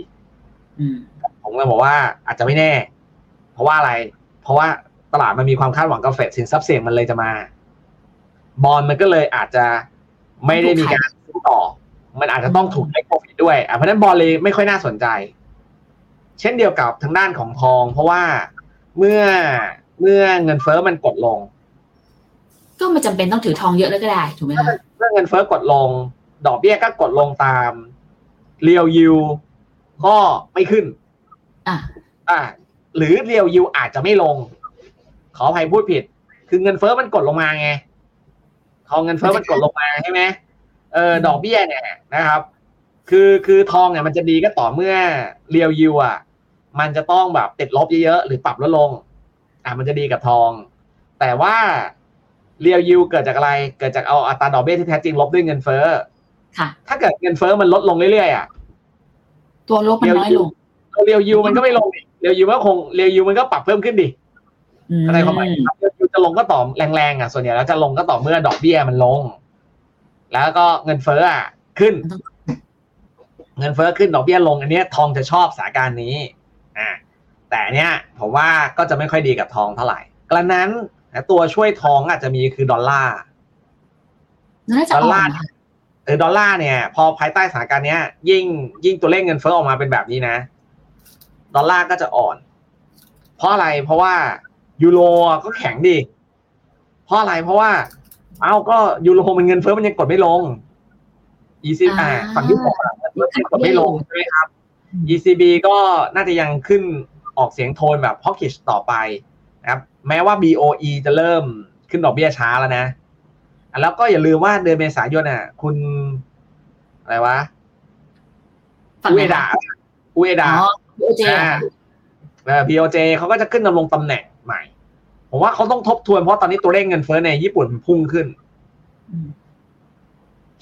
อืมผมเลยบอกว่าอาจจะไม่แน่เพ ราะว่าอะไร เพราะว่าตลาดมันมีความคาดหวังกับเฟดสินทรัพย์เสี่ยงมันเลยจะมา บอลมันก็เลยอาจจะไม่ได้มีการซื้อต่อ มันอาจจะต้องถูกให้โปรฟิตด้วยอะเพราะฉะนั้นบอลเลยไม่ค่อยน่าสนใจ เช่นเดียวกับทางด้านของทอง เพราะว่าเมื่อเมื่อเงินเฟ้อมันกดลง ก็ไม่จำเป็นต้องถือทองเยอะเลยก็ได้ถูกไหมคะเมื่อเงินเฟ้อกดลง ดอกเบี้ยก็กดลงตามเรียวยูก็ไม่ขึ้น อะอ่า หรือเรียวยูอาจจะไม่ลง ขออภัยพูดผิด คือเงินเฟ้อมันกดลงมาไงทองเงินเฟ้อมันกดลงมาใช่ไหมเออดอกเบี้ยเนี่ยนะครับ คือคือทองเนี่ยมันจะดีก็ต่อเมื่อเรียวยูอะ มันจะต้องแบบติดลบเยอะๆหรือปรับลดลง อะมันจะดีกับทอง แต่ว่าเรียวยูเกิดจากอะไรเกิดจากเอาอัตราดอกเบี้ยที่แท้จริงลบด้วยเงินเฟ้อค่ะ ถ้าเกิดเงินเฟ้อมันลดลงเรื่อยๆอะตัวลบมันน้อยลงเรียวยูมันก็ไม่ลงดิ เรียวยูมันก็คงเรียวยูมันก็ปรับเพิ่มขึ้นดิอะไรความหมายครับเรียวยูจะลงก็ต่อแรงๆอะส่วนใหญ่แล้วจะลงก็ต่อเมื่อดอกเบี้ยมันลง แล้วก็เงินเฟ้ออะขึ้น เงินเฟ้อขึ้นดอกเบี้ยลง อันเนี้ยทองจะชอบสถานการณ์นี้อ่าแต่อันเนี้ยผมว่าก็จะไม่ค่อยดีกับทองเท่าไหร่กระนั้นนะตัวช่วยทองอาจจะมีคือดอลลาร์น่าจะดอลลาร์อ่อนนะคะเออดอลลาร์เนี่ย พอภายใต้สถานการณ์เนี้ย ยิ่งยิ่งตัวเลขเงินเฟ้อออกมาเป็นแบบนี้นะ ดอลลาร์ก็จะอ่อน เพราะอะไรเพราะว่ายูโรก็แข็งดิเพราะอะไรเพราะว่า เอ้าก็ยูโรมันเงินเฟ้อมันยังกดไม่ลง ECB อ่าฝั่งยุโรปอะมันยังกดไม่ลงใช่ไหมครับ ECB ก็น่าจะยังขึ้นออกเสียงโทนแบบ hawkish ต่อไปนะครับแม้ว่า BOE จะเริ่มขึ้นดอกเบี้ยช้าแล้วนะอะแล้วก็อย่าลืมว่าเดือนเมษายนอะ คุณ อะไรวะฝั่งอุไหนเอดาคะอุเอดา อ๋อโอเจอ่าเอ่อ BOJ เขาก็จะขึ้นดำรงตำแหน่งใหม่ ผมว่าเขาต้องทบทวนเพราะตอนนี้ตัวเลขเงินเฟ้อในญี่ปุ่นมันพุ่งขึ้นอืม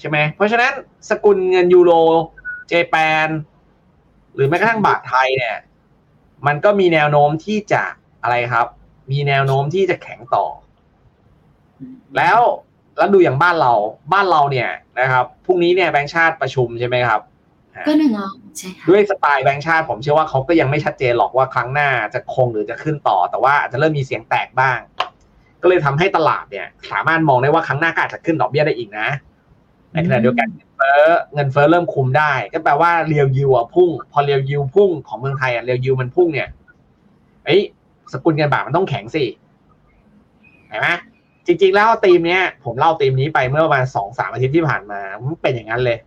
ใช่ไหม เพราะฉะนั้นสกุลเงินยูโร เจแปน หรือแม้กระทั่งบาทไทยเนี่ย มันก็มีแนวโน้มที่จะอะไรครับ มีแนวโน้มที่จะแข็งต่อ แล้วแล้วดูอย่างบ้านเรา บ้านเราเนี่ยนะครับพรุ่งนี้เนี่ยแบงค์ชาติประชุมใช่ไหมครับ ก็หนึ่งอ๋อใช่ค่ะด้วยสไตล์แบงค์ชาติ ผมเชื่อว่าเขาก็ยังไม่ชัดเจนหรอกว่าครั้งหน้าจะคงหรือจะขึ้นต่อ แต่ว่าอาจจะเริ่มมีเสียงแตกบ้าง ก็เลยทำให้ตลาดเนี่ย สามารถมองได้ว่าครั้งหน้าก็อาจจะขึ้นดอกเบี้ยได้อีกนะในขณะเดียวกันเงินเฟ้อเงินเฟ้อเริ่มคุมได้ ก็แปลว่าเรียวยูอะพุ่ง พอเรียวยูพุ่งของเมืองไทยอะเรียวยูมันพุ่งเนี่ยเอ้ยสกุลเงินบาทมันต้องแข็งสิเห็นไหมจริงๆแล้วธีมเนี้ยผมเล่าธีมนี้ไปเมื่อประมาณสองสามอาทิตย์ที่ผ่านมามันเป็นอย่างนั้นเลย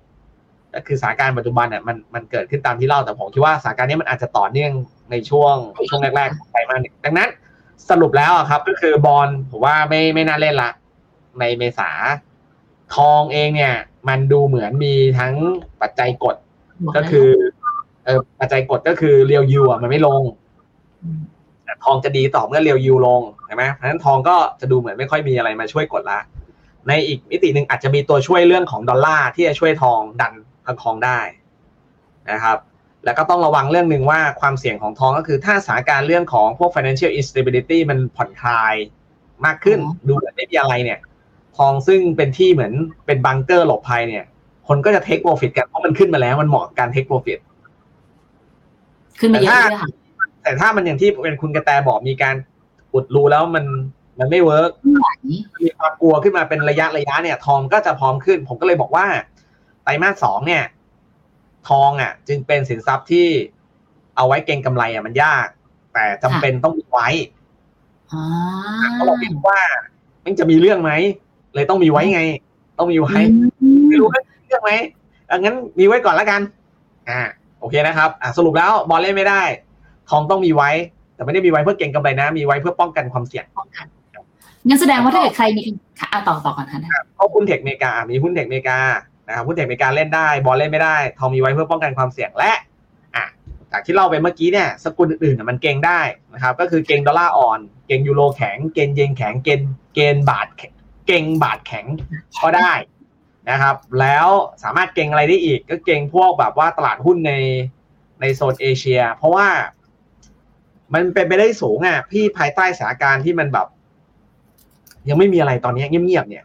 ก็คือสถานการณ์ปัจจุบันเนี่ยมันมันเกิดขึ้นตามที่เล่าแต่ผมคิดว่าสถานการณ์นี้มันอาจจะต่อเนื่องในช่วงช่วงแรกๆของไตรมาสหนึ่งดังนั้นสรุปแล้วอะครับ ก็คือบอลผมว่าไม่ไม่น่าเล่นละ ในเมษาทองเองเนี่ย มันดูเหมือนมีทั้งปัจจัยกดก็คือเออปัจจัยกดก็คือเรียวยูอะมันไม่ลงมแต่ทองจะดีต่อเมื่อเรียวยูลงใช่ไหมเพราะฉะนั้นทองก็จะดูเหมือนไม่ค่อยมีอะไรมาช่วยกดละในอีกมิติหนึ่งอาจจะมีตัวช่วยเรื่องของดอลลาร์ที่จะช่วยทองดัน ทองได้นะครับ แล้วก็ต้องระวังเรื่องหนึ่งว่าความเสี่ยงของทองก็คือถ้าสถานการณ์เรื่องของพวก financial instability มันผ่อนคลายมากขึ้นดูเหมือนไม่มีอะไรเนี่ย ทองซึ่งเป็นที่เหมือนเป็นบังเกอร์หลบภัยเนี่ย คนก็จะ take profit กันเพราะมันขึ้นมาแล้วมันเหมาะกับการ take profit ขึ้นมาเยอะเลยค่ะแต่ถ้ามันอย่างที่เป็นคุณกระแตบอกมีการอุดรูแล้วมันมันไม่ work ไหวมีความกลัวขึ้นมาเป็นระยะระยะเนี่ย ทองก็จะพร้อมขึ้น ผมก็เลยบอกว่า ไตรมาสสองเนี่ย ทองอะ จึงเป็นสินทรัพย์ที่เอาไว้เก็งกำไรอะมันยาก แต่จำเป็นต้องมีไว้อ่าเพราะเราคิดว่ามันจะมีเรื่องไหมเลยต้องมีไว้ไง ต้องมีไว้ไม่รู้ว่ามีเรื่องไหมอะงั้นมีไว้ก่อนแล้วกัน อ่า โอเคนะครับ อ่าสรุปแล้วบอลเล่นไม่ได้ ทองต้องมีไว้ แต่ไม่ได้มีไว้เพื่อเก็งกำไรนะ มีไว้เพื่อป้องกันความเสี่ยงป้องกันงั้นแสดงว่าถ้าเกิดใครมีค่ะอะต่อต่อก่อนค่ะเพราะหุ้นเทคอเมริกา มีหุ้นเทคอเมริกา นะครับหุ้นเทคอเมริการเล่นได้ บอลเล่นไม่ได้ทองมีไว้เพื่อป้องกันความเสี่ยงและอะจากที่เล่าไปเมื่อกี้เนี่ยสกุลอื่นๆน่ะมันเก่งได้นะครับก็คือเก่งดอลลาร์อ่อน เก่งยูโรแข็ง เก่งเยนแข็ง เก่งเกณฑ์บาทเก่งบาทแข็งก็ได้นะครับ แล้วสามารถเก่งอะไรได้อีก ก็เก่งพวกแบบว่าตลาดหุ้นในในโซนเอเชีย เพราะว่ามันเป็นไปได้สูงอะพี่ภายใต้สถานการณ์ที่มันแบบ ยังไม่มีอะไรตอนนี้เงียบๆเนี่ย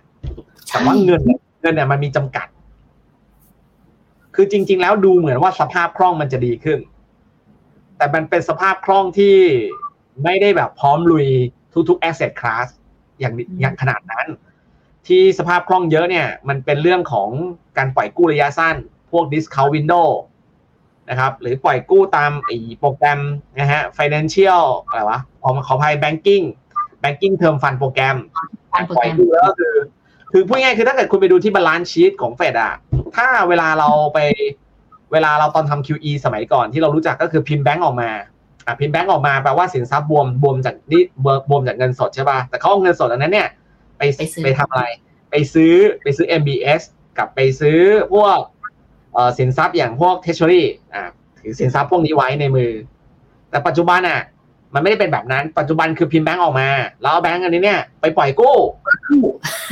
แต่ว่าเงินเนี่ยเงินเนี่ยมันมีจำกัด คือจริง ๆ แล้วดูเหมือนว่าสภาพคล่องมันจะดีขึ้น แต่มันเป็นสภาพคล่องที่ไม่ได้แบบพร้อมลุยทุกๆ asset class อย่างอย่างขนาดนั้น ที่สภาพคล่องเยอะเนี่ย มันเป็นเรื่องของการปล่อยกู้ระยะสั้น พวก discount window นะครับ หรือปล่อยกู้ตามไอ้โปรแกรมนะฮะ financial อะไรวะขอขออภัย banking banking term fund โปรแกรมการโปรปล่แกอยรมกู้แล้วก็คือ คือพูดง่ายๆคือถ้าเกิดคุณไปดูที่ balance sheet ของเฟดอะถ้าเวลาเราไปเวลาเราตอนทำ QE สมัยก่อนที่เรารู้จักก็คือพิมพ์แบงก์ออกมาอะพิมพ์แบงก์ออกมาแปลว่าสินทรัพย์บวมบวมจากนี่บวมจากเงินสดใช่ป่ะแต่เขาเอาเงินสดอันนั้นเนี่ย ไปไปทำอะไร ไปซื้อไปซื้อ MBS กับไปซื้อพวกเอ่อสินทรัพย์อย่างพวก Treasury อะถือสินทรัพย์พวกนี้ไว้ในมือ แต่ปัจจุบันอะ มันไม่ได้เป็นแบบนั้น ปัจจุบันคือพิมพ์แบงก์ออกมา แล้วเอาแบงก์อันนี้เนี่ยไปปล่อยกู้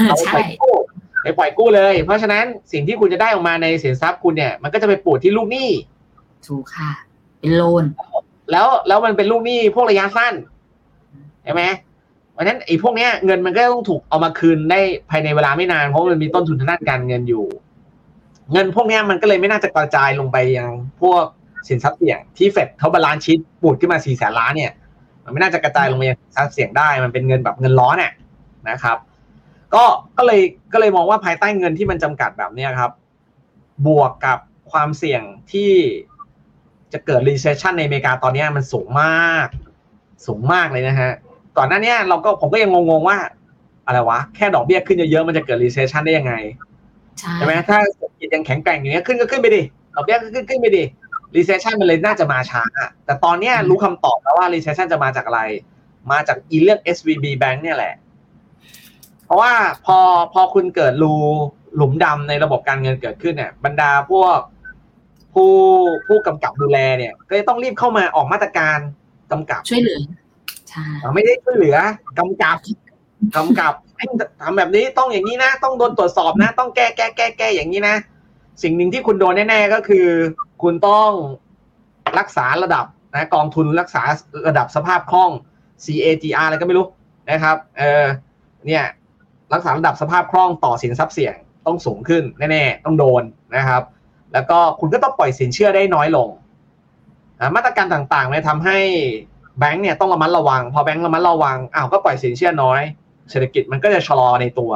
เอาไปใช่ปล่อยกู้ไปปล่อยกู้เลย เพราะฉะนั้นสิ่งที่คุณจะได้ออกมาในสินทรัพย์คุณเนี่ย มันก็จะไปปูดที่ลูกหนี้ถูกค่ะ เป็นโลน แล้วแล้วมันเป็นลูกหนี้พวกระยะสั้นใช่ไหมเพราะฉะนั้นไอ้พวกเนี้ยเงินมันก็ต้องถูกเอามาคืนได้ภายในเวลาไม่นานเพราะมันมีต้นทุนทางด้านการเงินอยู่ เงินพวกเนี้ยมันก็เลยไม่น่าจะกระจายลงไปยังพวกสินทรัพย์เสี่ยงที่เฟดเขา balance sheet ปูดขึ้นมาสี่แสนล้านเนี่ย มันไม่น่าจะกระจายลงไปยังสินทรัพย์เสี่ยงได้ มันเป็นเงินแบบเงินร้อนน่ะนะครับ ก็ก็เลยก็เลยมองว่าภายใต้เงินที่มันจำกัดแบบเนี้ยครับ บวกกับความเสี่ยงที่จะเกิด recession ในอเมริกาตอนเนี้ยมันสูงมาก สูงมากเลยนะฮะก่อนหน้าเนี้ยเราก็ผมก็ยังงงๆว่า อะไรวะ แค่ดอกเบี้ยขึ้นเยอะๆมันจะเกิด recession ได้ยังไงใช่ใช่ไหมถ้าเศรษฐกิจยังแข็งแกร่งอย่างเงี้ยขึ้นก็ขึ้นไปดิดอกเบี้ยก็ขึ้นขึ้นไปดิ recession มันเลยน่าจะมาช้า แต่ตอนเนี้ยรู้คำตอบแล้วว่า recession จะมาจากอะไร มาจากอีเรื่อง SVB Bank เนี่ยแหละ เพราะว่าพอพอคุณเกิดรูหลุมดำในระบบการเงินเกิดขึ้นเนี่ย บรรดาพวกผู้ผู้กำกับดูแลเนี่ย ก็จะต้องรีบเข้ามาออกมาตรการกำกับช่วยเหลือใช่ไม่ได้ช่วยเหลือกำกับกำกับให้ทำแบบนี้ต้องอย่างนี้นะ ต้องโดนตรวจสอบนะ ต้องแก้แก้แก้แก้อย่างนี้นะ สิ่งหนึ่งที่คุณโดนแน่ๆก็คือ คุณต้องรักษาระดับนะกองทุนรักษาระดับสภาพคล่อง CAGR อะไรก็ไม่รู้นะครับเออเนี่ยรักษาระดับสภาพคล่องต่อสินทรัพย์เสี่ยงต้องสูงขึ้นแน่ๆต้องโดนนะครับ แล้วก็คุณก็ต้องปล่อยสินเชื่อได้น้อยลงอ่ามาตรการต่างๆเนี่ยทำให้แบงก์เนี่ยต้องระมัดระวัง พอแบงก์ระมัดระวังอ้าวก็ปล่อยสินเชื่อน้อย เศรษฐกิจมันก็จะชะลอในตัว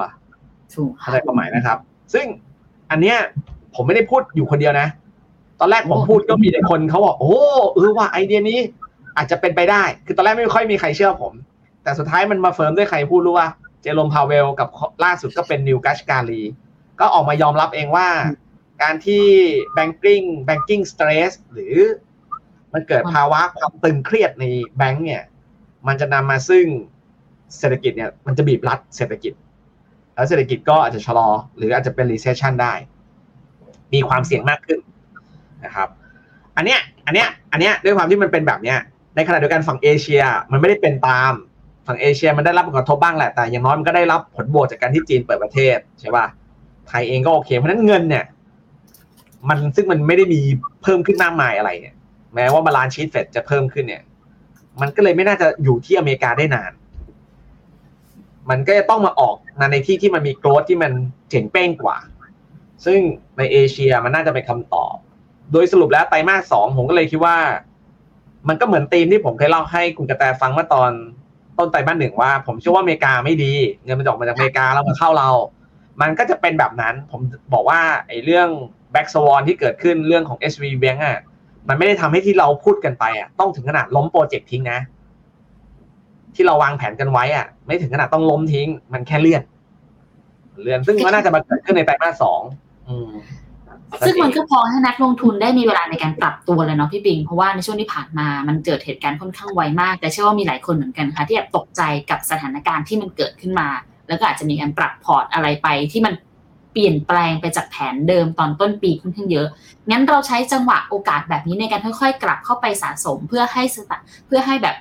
ถูกเข้าใจความหมายนะครับ ซึ่งอันเนี้ยผมไม่ได้พูดอยู่คนเดียวนะ ตอนแรกผมพูดก็มีแต่คนเขาบอกโอ้เออว่าไอเดียนี้ อาจจะเป็นไปได้ คือตอนแรกไม่ค่อยมีใครเชื่อผม แต่สุดท้ายมันมา firm ด้วยใครพูดรู้ว่า เจโรมพาวเวลกับล่าสุดก็เป็น Neel Kashkari ก็ออกมายอมรับเองว่า การที่ banking banking stress หรือมันเกิดภาวะความตึงเครียดในแบงก์เนี่ย มันจะนำมาซึ่งเศรษฐกิจเนี่ยมันจะบีบรัดเศรษฐกิจ แล้วเศรษฐกิจก็อาจจะชะลอ หรืออาจจะเป็น recession ได้ มีความเสี่ยงมากขึ้น นะครับ อันเนี้ย อันเนี้ย อันเนี้ยด้วยความที่มันเป็นแบบเนี้ย ในขณะเดียวกันฝั่งเอเชียมันไม่ได้เป็นตาม ฝั่งเอเชียมันได้รับผลกระทบบ้างแหละ แต่อย่างน้อยมันก็ได้รับผลบวกจากการที่จีนเปิดประเทศใช่ป่ะ ไทยเองก็โอเค เพราะฉะนั้นเงินเนี่ย มันซึ่งมันไม่ได้มีเพิ่มขึ้นมากมายอะไรเนี่ย แม้ว่า balance sheet เฟดจะเพิ่มขึ้นเนี่ย มันก็เลยไม่น่าจะอยู่ที่อเมริกาได้นาน มันก็จะต้องมาออกในที่ที่มันมี growth ที่มันเจ๋งเป้งกว่าซึ่งในเอเชียมันน่าจะเป็นคำตอบ โดยสรุปแล้วไตรมาสสองผมก็เลยคิดว่า มันก็เหมือนธีมที่ผมเคยเล่าให้คุณกระแตฟังเมื่อตอนต้นไตรมาสหนึ่งว่า ผมเชื่อว่าอเมริกาไม่ดี เงินมันจะออกมาจากอเมริกาแล้วมาเข้าเรา มันก็จะเป็นแบบนั้น ผมบอกว่าไอ้เรื่อง black swan ที่เกิดขึ้นเรื่องของ SV Bank อะมันไม่ได้ทำให้ที่เราพูดกันไปอะต้องถึงขนาดล้มโปรเจกต์ทิ้งนะ ที่เราวางแผนกันไว้อะ ไม่ถึงขนาดต้องล้มทิ้ง มันแค่เลื่อน เลื่อนซึ่งมันน่าจะมาเกิดขึ้นในไตรมาสสองอืม ซึ่งมันก็พอให้นักลงทุนได้มีเวลาในการปรับตัวเลยเนาะพี่ปิง เพราะว่าในช่วงที่ผ่านมามันเกิดเหตุการณ์ค่อนข้างไวมาก แต่เชื่อว่ามีหลายคนเหมือนกันค่ะ ที่แบบตกใจกับสถานการณ์ที่มันเกิดขึ้นมา แล้วก็อาจจะมีการปรับพอร์ตอะไรไปที่มันเปลี่ยนแปลงไปจากแผนเดิมตอนต้นปีค่อนข้างเยอะ งั้นเราใช้จังหวะโอกาสแบบนี้ในการค่อยๆ กลับเข้าไปสะสมเพื่อให้สถาเพื่อให้แบบ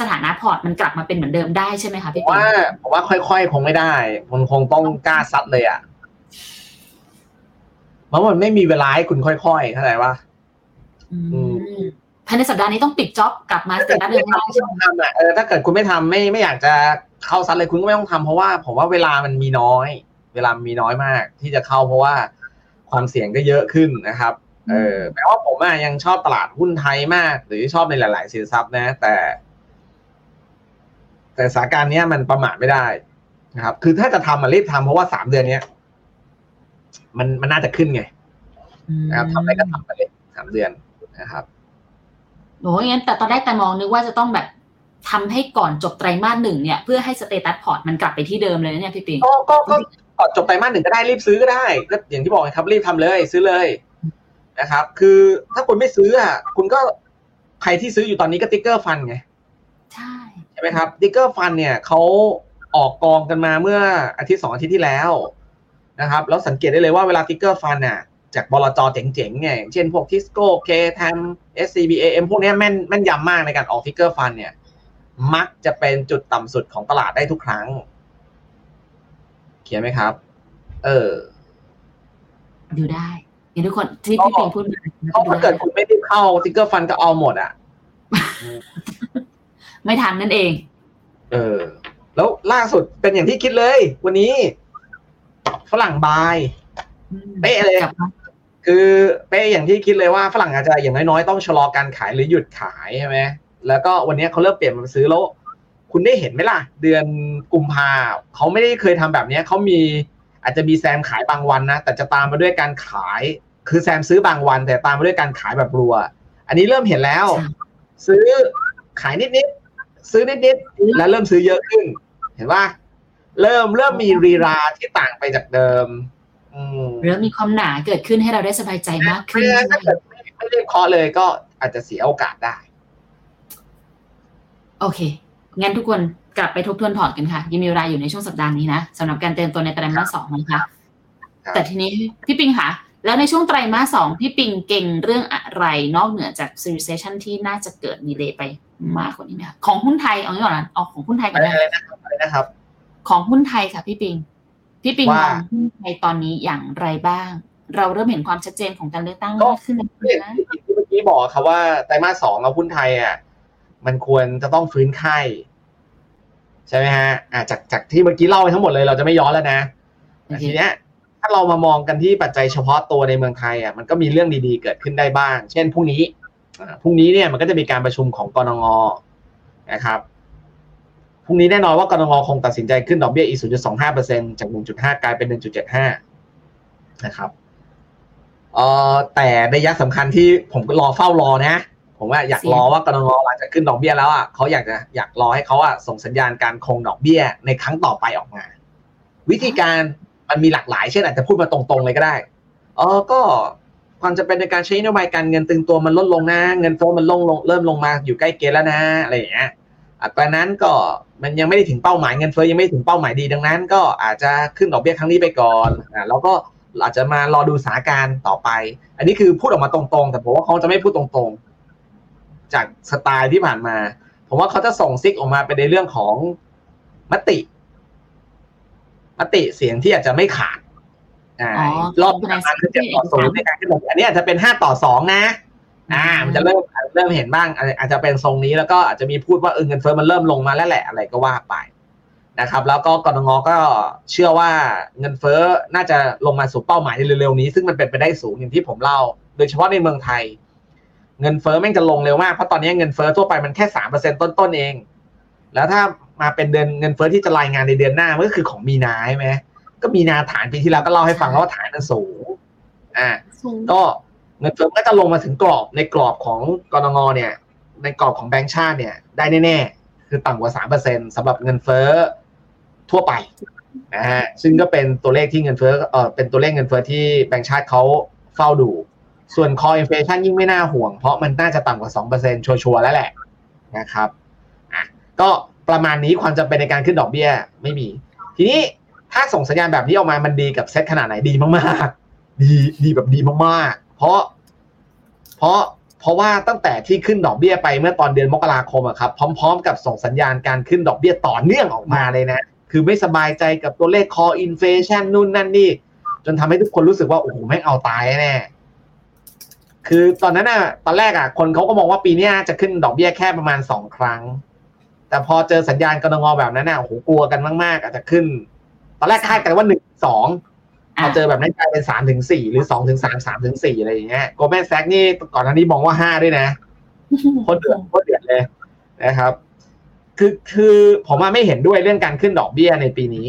สถานะพอร์ตมันกลับมาเป็นเหมือนเดิมได้ใช่ไหมคะผพี่มปิงว่าผมว่าค่อยๆ คงไม่ได้มันคงต้องกล้าซัดเลยอะ เพราะมันไม่มีเวลาให้คุณค่อยๆเข้าใจปะอืภายในสัปดาห์นี้ต้องปิด job กลับมา status เดิมให้ได้ใช่ไหมทำอะเออถ้าเกิดคุณไม่ทำไม่ไม่อยากจะเข้าซัดเลยคุณก็ไม่ต้องทำเพราะว่าผมว่าเวลามันมีน้อย เวลามีน้อยมาก ที่จะเข้าเพราะว่าความเสี่ยงก็เยอะขึ้นนะครับ เออแม้ว่าผมอะยังชอบตลาดหุ้นไทยมาก หรือชอบในหลาย ๆ สินทรัพย์นะ แต่ แต่สถานการณ์เนี้ยมันประมาทไม่ได้นะครับ คือถ้าจะทำมารีบทำเพราะว่าสามเดือนเนี้ย มันมันน่าจะขึ้นไงนะครับทำอะไรก็ทำไปเลยสามเดือนนะครับโอ้ยงั้นแต่ตอนแรกแตมองนึกว่าจะต้องแบบทำให้ก่อนจบไตรมาสหนึ่งเนี่ย เพื่อให้ status พอร์ตมันกลับไปที่เดิมเลยนะเนี่ยพี่ปิงก็ก็ก็ก่อนจบไตรมาสหนึ่งก็ได้รีบซื้อก็ได้ก็อย่างที่บอกไงครับรีบทำเลยซื้อเลยนะครับ คือถ้าคุณไม่ซื้ออะคุณก็ใครที่ซื้ออยู่ตอนนี้ก็ trigger fund ไงใช่ใช่ไหมครับ trigger fund เนี่ยเขาออกกองกันมาเมื่ออาทิตย์สองอาทิตย์ที่แล้ว นะครับแล้วสังเกตได้เลยว่าเวลา trigger fund อะจากบลจเจ๋งๆไงอย่างเช่นพวกทิสโก้เคแทม SCBAM พวกเนี้ยแม่นแม่นยำมากในการออก trigger fund เนี่ยมักจะเป็นจุดต่ำสุดของตลาดได้ทุกครั้ง เขียนไหมครับ เออ ดูได้เห็นทุกคนที่พี่ปิงพูดมาเพราะถ้าเกิดคุณไม่ได้เข้า trigger fund ก็เอาหมดอะ ไม่ทันนั่นเอง เออ แล้วล่าสุดเป็นอย่างที่คิดเลย วันนี้ ฝรั่งบายเป๊ะเลยกลับมาคือเป๊ะอย่างที่คิดเลยว่าฝรั่งอาจจะอย่างน้อยๆต้องชะลอการขายหรือหยุดขายใช่ไหมแล้วก็วันนี้เขาเริ่มเปลี่ยนมาซื้อแล้วคุณได้เห็นไหมล่ะ เดือนกุมภาเขาไม่ได้เคยทำแบบนี้เขามีอาจจะมีแซมขายบางวันนะแต่จะตามมาด้วยการขาย คือแซมซื้อบางวัน แต่ตามมาด้วยการขายแบบรัว อันนี้เริ่มเห็นแล้ว ซื้อขายนิดๆซื้อนิดๆแล้วเริ่มซื้อเยอะขึ้น เห็นว่า เริ่มเริ่มมีรีราที่ต่างไปจากเดิมอืมเริ่มมีความหนาเกิดขึ้นให้เราได้สบายใจมากขึ้นไม่ใช่งั้นไหมถ้าเกิดไม่ไม่ได้เคาะเลยก็อาจจะเสียโอกาสได้ โอเค งั้นทุกคนกลับไปทบทวนพอร์ตกันค่ะ ยังมีเวลาอยู่ในช่วงสัปดาห์นี้นะสำหรับการเตรียมตัวในไตรมาสสองนะคะครับแต่ทีนี้พี่ปิงค่ะ แล้วในช่วงไตรมาสสองพี่ปิงเก่งเรื่องอะไรนอกเหนือจาก recession ที่น่าจะเกิดดีเลย์ไปมากกว่านี้ไหมคะของหุ้นไทยเอางี้ก่อนนะเอาของหุ้นไทยก่อะอนไรนะอะไรนะครับ อะไรนะครับของหุ้นไทยค่ะพี่ปิง พี่ปิงมว่าองหุ้นไทยตอนนี้อย่างไรบ้าง เราเริ่มเห็นความชัดเจนของการเลือกตั้งก็มากขึ้นแล้วอย่างนะที่เมื่อกี้บอกครับว่าไตรมาสสองเอาหุ้นไทยอะมันควรจะต้องฟื้นไข่ใช่ไหมฮะอ่าจากจากที่เมื่อกี้เล่าไปทั้งหมดเลยเราจะไม่ย้อนแล้วนะแต่ทีเนี้ยถ้าเรามามองกันที่ปัจจัยเฉพาะตัวในเมืองไทยอะมันก็มีเรื่องดีๆเกิดขึ้นได้บ้าง เช่นพรุ่งนี้อ่าพรุ่งนี้เนี่ยมันก็จะมีการประชุมของกรงงนะครับพ รุ่งนี้แน่นอนว่ากรงงคงตัดสินใจขึ้นดอกเบี้ยอีก 0.25%จาก 1.5 กลายเป็น 1.75 นะครับเอ่อแต่ในยะสำคัญที่ผมก็รอเฝ้ารอนะ ผมว่าอยากรอว่ากรงงหลังจากขึ้นดอกเบี้ยแล้วอะเขาอยากจะอยากรอให้เขาอะส่งสัญญาณการคงดอกเบี้ยในครั้งต่อไปออกมา วิธีการมันมีหลากหลายเช่นอาจจะพูดมาตรงๆเลยก็ได้เออก็ความจะเป็นในการใช้นโยบายการเงินตึงตัวมันลดลงนะ เงินเฟ้อมันลงลงเริ่มลงมาอยู่ใกล้เกณฑ์แล้วนะอะไรอย่างเงี้ยอัตรานั้นก็ มันยังไม่ได้ถึงเป้าหมายเงินเฟ้อยังไม่ถึงเป้าหมายดีดังนั้น ก็อาจจะขึ้นดอกเบี้ยครั้งนี้ไปก่อนอ่าแล้วก็อาจจะมารอดูสถานการณ์ต่อไป อันนี้คือพูดออกมาตรงๆ แต่ผมว่าเขาจะไม่พูดตรงๆ จากสไตล์ที่ผ่านมา ผมว่าเขาจะส่งซิกออกมาเป็นในเรื่องของมติ มติเสียงที่อาจจะไม่ขาดอ่าอ๋อรอบประมาณคือเจ็ดต่อศูนย์ในการขึ้นดอกเบี้ยอันนี้อาจจะเป็นห้าต่อสองนะ อ่า มันจะเริ่มเริ่มเห็นบ้างอาจอาจจะเป็นทรงนี้แล้วก็อาจจะมีพูดว่าเออเงินเฟ้อมันเริ่มลงมาแล้วแหละอะไรก็ว่าไปนะครับ แล้วก็กรงก็เชื่อว่าเงินเฟ้อน่าจะลงมาสู่เป้าหมายในเร็วๆนี้ ซึ่งมันเป็นไปได้สูงอย่างที่ผมเล่า โดยเฉพาะในเมืองไทย เงินเฟ้อแม่งจะลงเร็วมากเพราะตอนนี้เงินเฟ้อทั่วไปมันแค่สามเปอร์เซ็นต้นๆเอง แล้วถ้ามาเป็นเดือนเงินเฟ้อที่จะรายงานในเดือนหน้ามันก็คือของมีนาใช่ไหมก็มีนาฐานปีที่แล้วก็เล่าให้ฟังแล้วว่าฐานมันสูงอ่าสูงก็ เงินเฟ้อก็จะลงมาถึงกรอบในกรอบของกรงงเนี่ย ในกรอบของแบงก์ชาติเนี่ย ได้แน่ๆ คือต่ำกว่าสามเปอร์เซ็นสำหรับเงินเฟ้อทั่วไปนะฮะซึ่งก็เป็นตัวเลขที่เงินเฟ้อเออเป็นตัวเลขเงินเฟ้อที่แบงก์ชาติเขาเฝ้าดู ส่วน core inflation ยิ่งไม่น่าห่วง เพราะมันน่าจะต่ำกว่าสองเปอร์เซ็นชัวร์แล้วแหละนะครับอะก็ประมาณนี้ความจำเป็นในการขึ้นดอกเบี้ยไม่มี ทีนี้ถ้าส่งสัญญาณแบบนี้ออกมามันดีกับเซ็ตขนาดไหนดีมากๆ ดีดีแบบดีมาก เพราะ เพราะเพราะว่าตั้งแต่ที่ขึ้นดอกเบี้ยไปเมื่อตอนเดือนมกราคมอะครับ พร้อม ๆ กับส่งสัญญาณการขึ้นดอกเบี้ยต่อเนื่องออกมาเลยนะ คือไม่สบายใจกับตัวเลข core inflation นู่นนั่นนี่ จนทำให้ทุกคนรู้สึกว่า โอ้โหแม่งเอาตายแน่คือตอนนั้นอะตอนแรกอะคนเขาก็มองว่าปีนี้จะขึ้นดอกเบี้ยแค่ประมาณสองครั้ง แต่พอเจอสัญญาณกรงงแบบนั้นอะโอ้โหกลัวกันมากๆ อาจจะขึ้น ตอนแรกคาดกันว่าหนึ่งสอง พอเจอแบบนั้นกลายเป็นสามถึงสี่หรือสองถึงสามสามถึงสี่อะไรอย่างเงี้ยโกลแมนแซกนี่ก่อนหน้านี้มองว่าห้าด้วยนะโคตรเดือดโคตรเดือดเลยนะครับ คือคือผมว่าไม่เห็นด้วยเรื่องการขึ้นดอกเบี้ยในปีนี้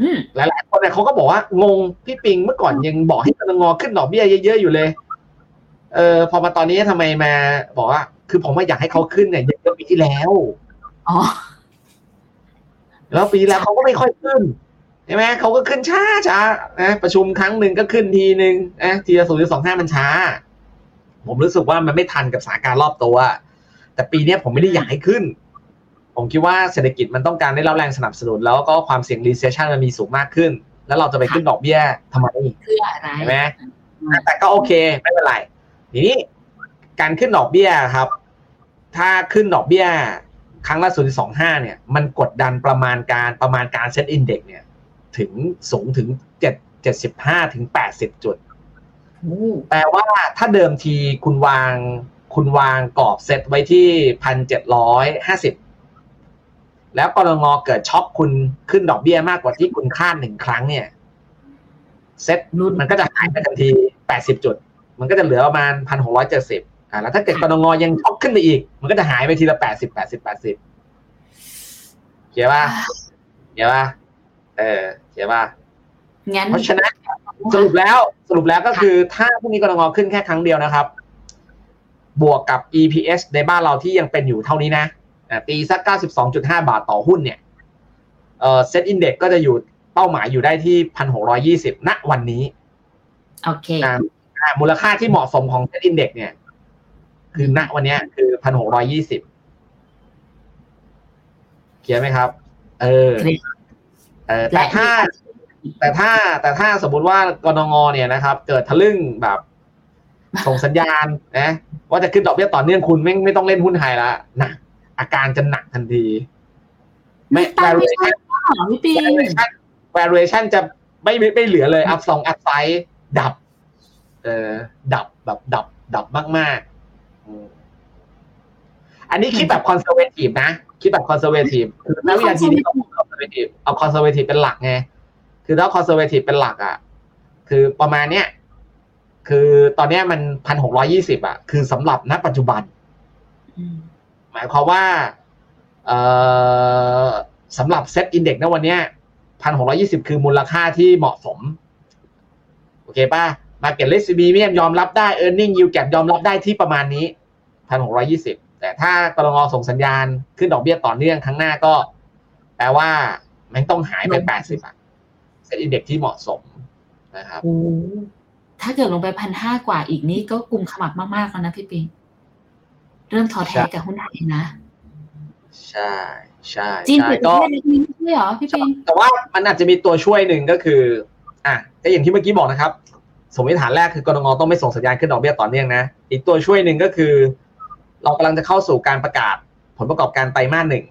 อืมหลายๆคนเนี่ยเขาก็บอกว่างงพี่ปิงเมื่อก่อนยังบอกให้กรงขึ้นดอกเบี้ยเยอะๆอยู่เลย เออพอมาตอนนี้ทำไมมาบอกว่า คือผมว่าอยากให้เขาขึ้นเนี่ยเยอะๆปีที่แล้วอ๋อแล้วปีที่แล้วเขาก็ไม่ค่อยขึ้นใช่ไหมเขาก็ขึ้นช้าช้านะประชุมครั้งหนึ่งก็ขึ้นทีหนึ่งนะทีละศูนย์จุดสองห้ามันช้า ผมรู้สึกว่ามันไม่ทันกับสถานการณ์รอบตัว แต่ปีเนี้ยผมไม่ได้อยากให้ขึ้น ผมคิดว่าเศรษฐกิจมันต้องการได้รับแรงสนับสนุน แล้วก็ความเสี่ยง recession มันมีสูงมากขึ้น แล้วเราจะไปขึ้นดอกเบี้ยทำไมเพื่ออะไรใช่ไหมแต่ก็โอเคไม่เป็นไรทีนี้การขึ้นดอกเบี้ยครับ ถ้าขึ้นดอกเบี้ย ครั้งละ0.25เนี่ย มันกดดันประมาณการประมาณการเซ็ตอินเด็กเนี่ย ถึงสูงถึง7 75ถึง80จุดโอ้แปลว่าถ้าเดิมทีคุณวาง คุณวางกรอบเซตไว้ที่พันเจ็ดร้อยห้าสิบแล้วกรงงเกิดช็อคคุณขึ้นดอกเบี้ยมากกว่าที่คุณคาดหนึ่งครั้งเนี่ยเซตลุ้นมันก็จะหายไปทันทีแปดสิบจุด มันก็จะเหลือประมาณพันหกร้อยเจ็ดสิบอ่าแล้วถ้าเกิดกรงงยังช็อคขึ้นไปอีก มันก็จะหายไปทีละแปดสิบแปดสิบแปดสิบเขียนป่ะเขียนป่ะ เออเขียนป่ะงั้นเพราะฉะนั้นสรุปแล้วสรุปแล้วก็คือถ้าพรุ่งนี้กนง. ขึ้นแค่ครั้งเดียวนะครับ บวกกับ EPS ในบ้านเราที่ยังเป็นอยู่เท่านี้นะอะตีสัก 92.5 บาทต่อหุ้นเนี่ยเอ่อ SET Index ก็จะอยู่เป้าหมายอยู่ได้ที่ 1,620 ณวันนี้โอเคอ่าอ่ามูลค่าที่เหมาะสมของ SET Index เนี่ย คือณวันเนี้ยคือ 1,620 เขียนไหมครับ เออเคลียร์เออ แต่ถ้าแต่ถ้าแต่ถ้าสมมุติว่ากรงงเนี่ยนะครับ เกิดทะลึ่งแบบส่งสัญญาณนะว่าจะขึ้นดอกเบี้ยต่อเนื่องคุณไม่ไม่ต้องเล่นหุ้นไทยละหนักอาการจะหนักทันที ไม่ตั้งไม่ใช่ valuation หรอพี่ปิง valuation valuation จะไม่ไม่ไม่เหลือเลยอัพสองอัพไซด์ดับ เออดับแบบดับ ดับมากๆอืมอันนี้คิดแบบ conservative นะ คิดแบบ conservative คือณวินาทีนี้ เรา conservative เอา conservative เป็นหลักไงคือถ้า conservative เป็นหลักอะคือประมาณเนี้ยคือตอนเนี้ยมันพันหกร้อยี่สิบอะ คือสำหรับณปัจจุบันอืมหมายความว่าเอ่อสำหรับ SET Index ณวันเนี้ยพันหกร้อยี่สิบคือมูลค่าที่เหมาะสม โอเคป่ะ Market Risk Premium ยอมรับได้ Earning Yield Gap ยอมรับได้ที่ประมาณนี้พันหกร้อยี่สิบแต่ถ้ากรงส่งสัญญาณขึ้นดอกเบี้ยต่อเนื่องครั้งหน้าก็แป ลว่ามันต้องหายไปแปดสิบอะเซ็ตอินเด็กซ์ที่เหมาะสมนะครับโอ้ถ้าเกิดลงไปพันห้ากว่าอีกนี่ก็กลุ่มขมับมากๆแล้วนะพี่ปิง เริ่มท้อแท้ใช่กับหุ้นไทยนะ ใช่ใช่จีนใช่เปิดปก็ระเทศเล็กนี้ไม่ใช่เหรอพี่ปิง แต่ว่ามันอาจจะมีตัวช่วยหนึ่งก็คือ อะก็อย่างที่เมื่อกี้บอกนะครับ สมมติฐานแรกคือกรงต้องไม่ส่งสัญญาณขึ้นดอกเบี้ยต่อเนื่องนะ อีกตัวช่วยหนึ่งก็คือ เรากำลังจะเข้าสู่การประกาศ ผลประกอบการไตรมาสหนึ่ง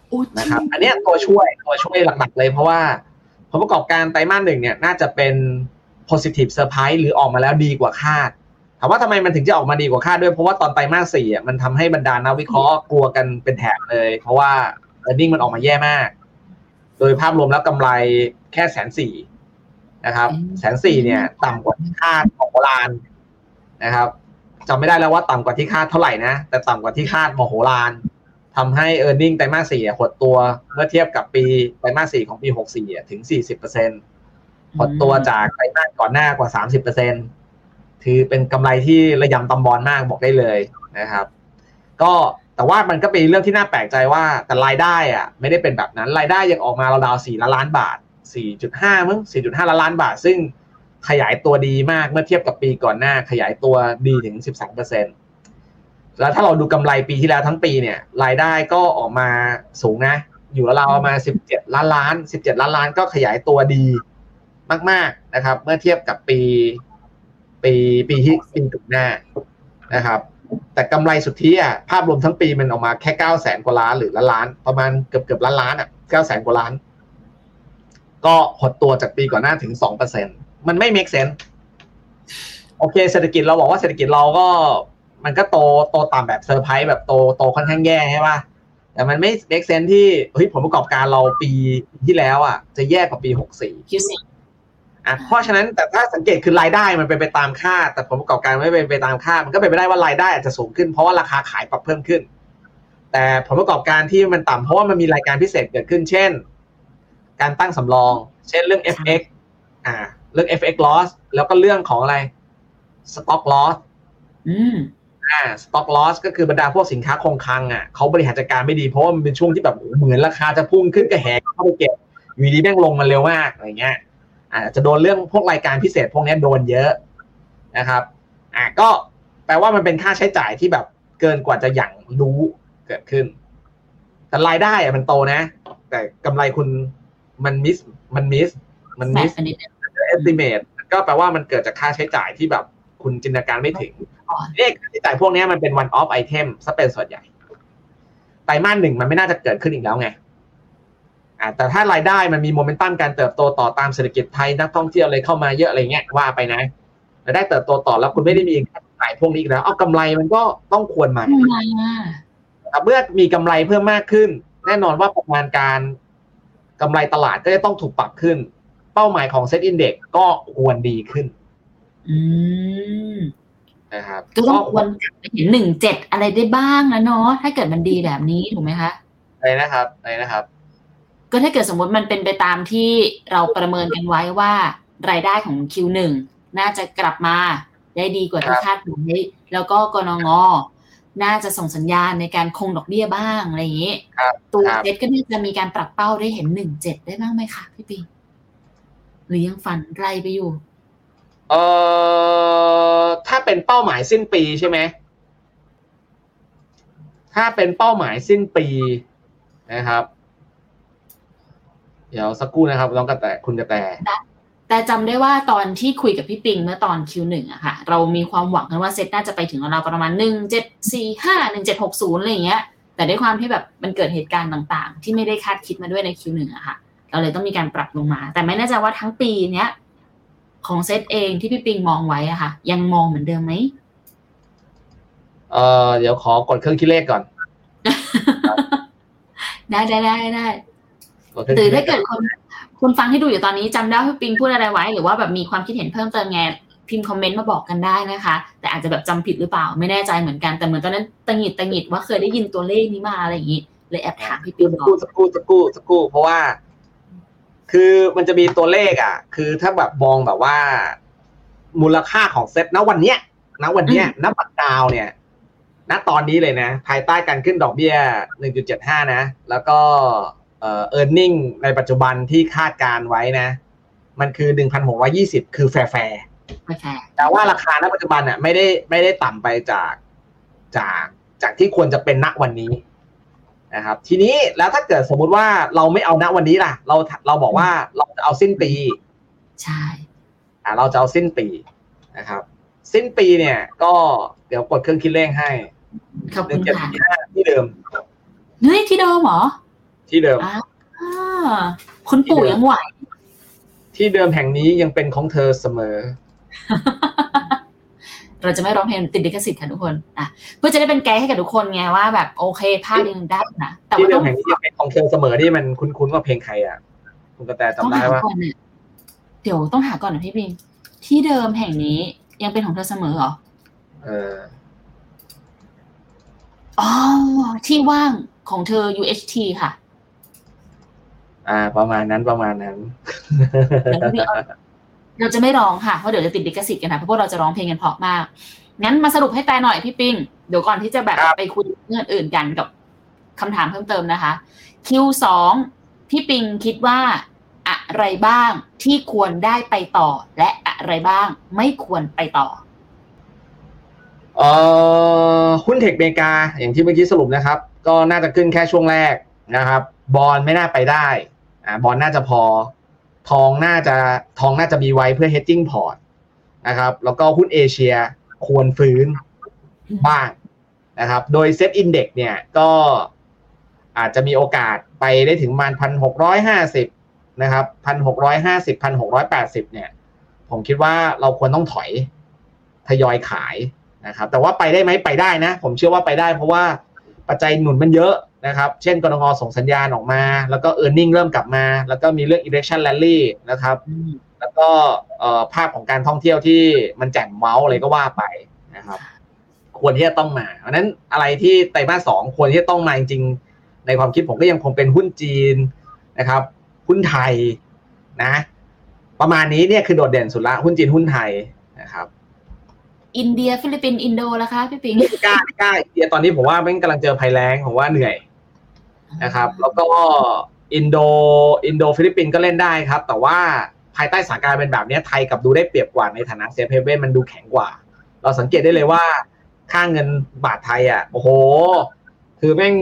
อู้ นะครับอันเนี้ยตัวช่วยตัวช่วยหลักๆเลยเพราะว่าผลประกอบการไตรมาสหนึ่งเนี่ยน่าจะเป็น positive surprise หรือออกมาแล้วดีกว่าคาดถามว่าทำไมมันถึงจะออกมาดีกว่าคาดด้วยเพราะว่าตอนไตรมาสสี่อะมันทำให้บรรดานักวิเคราะห์กลัวกันเป็นแถบเลย เพราะว่า e a r n i n g มันออกมาแย่มาก โดยภาพรวมแล้วกำไรแค่แสนสี่นะครับแสนสี่เนี่ย ต่ำกว่าที่คาดของโบราณนะครับจำไม่ได้แล้วว่าต่ำกว่าที่คาดเท่าไหร่นะแต่ต่ำกว่าที่คาดมโหฬาร ทำให้ e a r n i n g ไตรมาสสี่หดตัวเมื่อเทียบกับปีไตรมาสสี่ของปีหกสี่ถึงสี่สิบเปอร์เซ็นหดตัวจากไตรมาสก่อนหน้ากว่าสามสิบเปอร์เซ็นถือเป็นกำไรที่ระยำตำบอลมากบอกได้เลยนะครับ ก็แต่ว่ามันก็เป็นเรื่องที่น่าแปลกใจว่าแต่รายได้อะไม่ได้เป็นแบบนั้นรายได้ยังออกมาราวๆสี่ล้านล้านบาท4.5มั้ง4.5ล้านล้านบาท ซึ่งขยายตัวดีมากเมื่อเทียบกับปีก่อนหน้าขยายตัวดีถึง13% แล้วถ้าเราดูกำไรปีที่แล้วทั้งปีเนี่ยรายได้ก็ออกมาสูงนะ อยู่ราวๆประมาณ17 ล้านล้าน 17 ล้านล้านก็ขยายตัวดีมาก ๆนะครับ เมื่อเทียบกับปี ปีปีที่ปีก่อนหน้านะครับ แต่กำไรสุทธิอะภาพรวมทั้งปีมันออกมาแค่เก้าแสนกว่าล้านหรือล้านล้าน ประมาณเกือบเกือบล้านล้านอะเก้าแสนกว่าล้าน ก็หดตัวจากปีก่อนหน้าถึงสองเปอร์เซ็นมันไม่ make sense โอเค เศรษฐกิจเราบอกว่าเศรษฐกิจเราก็ มันก็โตโตต่ำแบบเซอร์ไพรส์แบบโตโตค่อนข้างแย่ใช่ป่ะแต่มันไม่ make sense ที่เฮ้ยผลประกอบการเราปีที่แล้วอะ จะแย่กว่าปีหกสี่ Q สี่อะเพราะฉะนั้นแต่ถ้าสังเกตคือรายได้มันเป็นไปตามคาดแต่ผลประกอบการไม่เป็นไปตามคาดมันก็เป็นไปได้ว่ารายได้อาจจะสูงขึ้นเพราะว่าราคาขายปรับเพิ่มขึ้น แต่ผลประกอบการที่มันต่ำเพราะว่ามันมีรายการพิเศษเกิดขึ้น เช่น การตั้งสำรอง เช่นเรื่อง FX อ่า เรื่อง FX loss แล้วก็เรื่องของอะไร stock loss อืม อ่า stock loss ก็คือบรรดาพวกสินค้าคงคลังอะเขาบริหารจัดการไม่ดีเพราะว่ามันเป็นช่วงที่แบบโอ้โหเหมือนราคาจะพุ่งขึ้นก็แหกเข้าไปเก็บอยู่ดีแม่งลงมาเร็วมากอะไรเงี้ยอาจจะโดนเรื่องพวกรายการพิเศษพวกนี้โดนเยอะนะครับอะก็แปลว่ามันเป็นค่าใช้จ่ายที่แบบเกินกว่าจะหยั่งรู้เกิดขึ้น แต่รายได้อะมันโตนะ แต่กำไรคุณมันมิสมันมิสมันแหมมิสอันนี้เนี่ย estimate ก็แปลว่ามันเกิดจากค่าใช้จ่ายที่แบบคุณจินตนาการไม่ถึง ก่อนเนี่ยค่าใช้จ่ายพวกนี้มันเป็น one off item ซะเป็นส่วนใหญ่ ไตรมาสหนึ่งมันไม่น่าจะเกิดขึ้นอีกแล้วไงอ่าแต่ถ้ารายได้มันมีโมเมนตัมการเติบโตต่อตามเศรษฐกิจไทยนักท่องเที่ยวอะไรเข้ามาเยอะอะไรเงี้ยว่าไปนะรายได้เติบโตต่อแล้วคุณไม่ได้มีค่าใช้จ่ายพวกนี้อีกแล้วเอากำไรมันก็ต้องควรมาทำไมอะครับเมื่อมีกำไรเพิ่มมากขึ้น แน่นอนว่าประมาณการกำไรตลาดก็จะต้องถูกปรับขึ้น เป้าหมายของ SET Index ก็ควรดีขึ้นอืม นะครับก็ต้องควรกลับไปเห็นหนึ่งเจ็ดอะไรได้บ้างนะเนาะถ้าเกิดมันดีแบบนี้ถูกไหมคะอะไรนะครับอะไรนะครับ ก็ถ้าเกิดสมมติมันเป็นไปตามที่เราประเมินกันไว้ว่า รายได้ของ Q1 น่าจะกลับมาได้ดีกว่าที่คาดไว้แล้วก็กนงน่าจะส่งสัญญาณในการคงดอกเบี้ยบ้างอะไรอย่างนี้ครับตัวครับเซ็ตก็น่าจะมีการปรับเป้าได้เห็นหนึ่งเจ็ดได้บ้างไหมคะพี่ปีหรือยังฝันไกลไปอยู่ เอ่อถ้าเป็นเป้าหมายสิ้นปีใช่ไหมถ้าเป็นเป้าหมายสิ้นปีนะครับ เดี๋ยวสักครู่นะครับน้องกระแตคุณกระแตแต่จำได้ว่าตอนที่คุยกับพี่ปิงเมื่อตอน Q1 อะค่ะ เรามีความหวังกันว่าเซตน่าจะไปถึงเราประมาณหนึ่งเจ็ดสี่ห้าหนึ่งเจ็ดหกศูนย์อะไรอย่างเงี้ย แต่ด้วยความที่แบบมันเกิดเหตุการณ์ต่างๆ ที่ไม่ได้คาดคิดมาด้วยใน Q1 อะค่ะ เราเลยต้องมีการปรับลงมา แต่ไม่แน่ใจว่าทั้งปีเนี้ย ของเซตเองที่พี่ปิงมองไว้อะค่ะ ยังมองเหมือนเดิมไหมเอ่อเดี๋ยวขอกดเครื่องคิดเลขก่อน ได้ได้ได้ได้กดเครื่องหรือคิดเลถ้าขเกิดคนคุณฟังที่ดูอยู่ตอนนี้จำได้ว่าพี่ปิงพูดอะไรไว้ หรือว่าแบบมีความคิดเห็นเพิ่มเติมไงพิมพ์คอมเมนต์มาบอกกันได้นะคะ แต่อาจจะแบบจำผิดหรือเปล่าไม่แน่ใจเหมือนกันแต่เหมือนตอนนั้นตังหงิดตังหงิดว่าเคยได้ยินตัวเลขนี้มาอะไรอย่างนี้เลยแอบถามพี่ปิงก่อนสักครู่สักครู่สักครู่สักครู่เพราะว่า คือมันจะมีตัวเลขอะ คือถ้าแบบมองแบบว่า มูลค่าของเซ็ตณวันเนี้ยณวันเนี้ยณปัจจุบันเนี่ยณตอนนี้เลยนะ ภายใต้การขึ้นดอกเบี้ย 1.75 นะ แล้วก็เอ่อ earning ในปัจจุบันที่คาดการไว้นะ มันคือ 1,620 คือ fair fair โอเคแต่ว่าราคาณปัจจุบันอะไม่ได้ไม่ได้ต่ำไปจากจากจากที่ควรจะเป็นณวันนี้ นะครับทีนี้แล้วถ้าเกิดสมมุติว่าเราไม่เอาณวันนี้ล่ะ เราเราบอกว่าเราจะเอาสิ้นปี ใช่อ่าเราจะเอาสิ้นปีนะครับ สิ้นปีเนี่ย ก็เดี๋ยวกดเครื่องคิดเลขให้ขอบหคุนึ่ณงเจ็ดค่ะสี่ห้าที่เดิมเฮ้ยที่เดิมเหรอ ที่เดิมอ่าคุณปู่ยังไหวที่เดิมแห่งนี้ยังเป็นของเธอเสมอ เราจะไม่ร้องเพลงติดลิขสิทธิ์ค่ะทุกคนอะเพื่อจะได้เป็นไกด์ให้กับทุกคนไงว่าแบบโอเคภาคยังได้นะแต่ที่ว่าเดิต้อมงแห่งนี้ยังเป็นของเธอเสมอที่มันคุ้นๆว่าเพลงใครอะ คุณกระแตต้องจำได้หาว่าก่อนเนี่ยเดี๋ยวต้องหาก่อนนะพี่ปิงที่เดิมแห่งนี้ยังเป็นของเธอเสมอเหรอเอออ๋อที่ว่างของเธอ UHT ค่ะ อ่า ประมาณนั้นประมาณนั้นแล้วพี่ เอาเราจะไม่ร้องค่ะเพราะเดี๋ยวจะติดลิขสิทธิ์กันนะเพราะพวกเราจะร้องเพลงกันเพราะมากงั้นมาสรุปให้แต่หน่อยพี่ปิงเดี๋ยวก่อนที่จะแบบครับไปคุยเรื่องอื่นกันกับคำถามเพิ่มเติมนะคะ Q2 พี่ปิงคิดว่าอะไรบ้างที่ควรได้ไปต่อ และอะไรบ้างไม่ควรไปต่อเอ่อหุ้นเทคเมกา อย่างที่เมื่อกี้สรุปนะครับ ก็น่าจะขึ้นแค่ช่วงแรกนะครับ บอลไม่น่าไปได้อ่าบอลน่าจะพอ ทองน่าจะทองน่าจะมีไว้เพื่อ hedging port นะครับ แล้วก็หุ้นเอเชียควรฟื้นบ้างนะครับ โดยเซ็ตอินเด็กเนี่ยก็อาจจะมีโอกาสไปได้ถึงประมันพันหกร้อยห้าสิบนะครับพันหกร้อยห้าสิบพันหกร้อยแปดสิบเนี่ย ผมคิดว่าเราควรต้องถอยทยอยขายนะครับ แต่ว่าไปได้ไหมไปได้นะ ผมเชื่อว่าไปได้เพราะว่าปัจจัยหนุนมันเยอะ นะครับ เช่นกรงงส่งสัญญาณออกมา แล้วก็ e a r n i n g เริ่มกลับมา แล้วก็มีเรื่อง election rally นะครับ แล้วก็เอ่อภาพของการท่องเที่ยวที่มันแจ่มเมาส์อะไรก็ว่าไปนะครับ ควรที่จะต้องมาเพราะฉะนั้นอะไรที่ไตรมาสสองควรที่จะต้องมาจริงๆ ในความคิดผมก็ยังคงเป็นหุ้นจีนนะครับ หุ้นไทยนะ ประมาณนี้เนี่ยคือโดดเด่นสุดละหุ้นจีนหุ้นไทยนะครับอินเดียฟิลิปปินส์อินโดแล้วคะพี่ปิงไม่กล้าไม่กล้าอินเดียตอนนี้ผมว่าแม่งกำลังเจอภัยแล้งผมว่าเหนื่อย นะครับ แล้วก็อินโดอินโดฟิลิปปินส์ก็เล่นได้ครับ แต่ว่าภายใต้สถานการณ์เป็นแบบเนี้ยไทยกลับดูได้เปรียบกว่าในฐานะ safe haven มันดูแข็งกว่า เราสังเกตได้เลยว่าค่าเงินบาทไทยอะโอ้โห คือแม่ง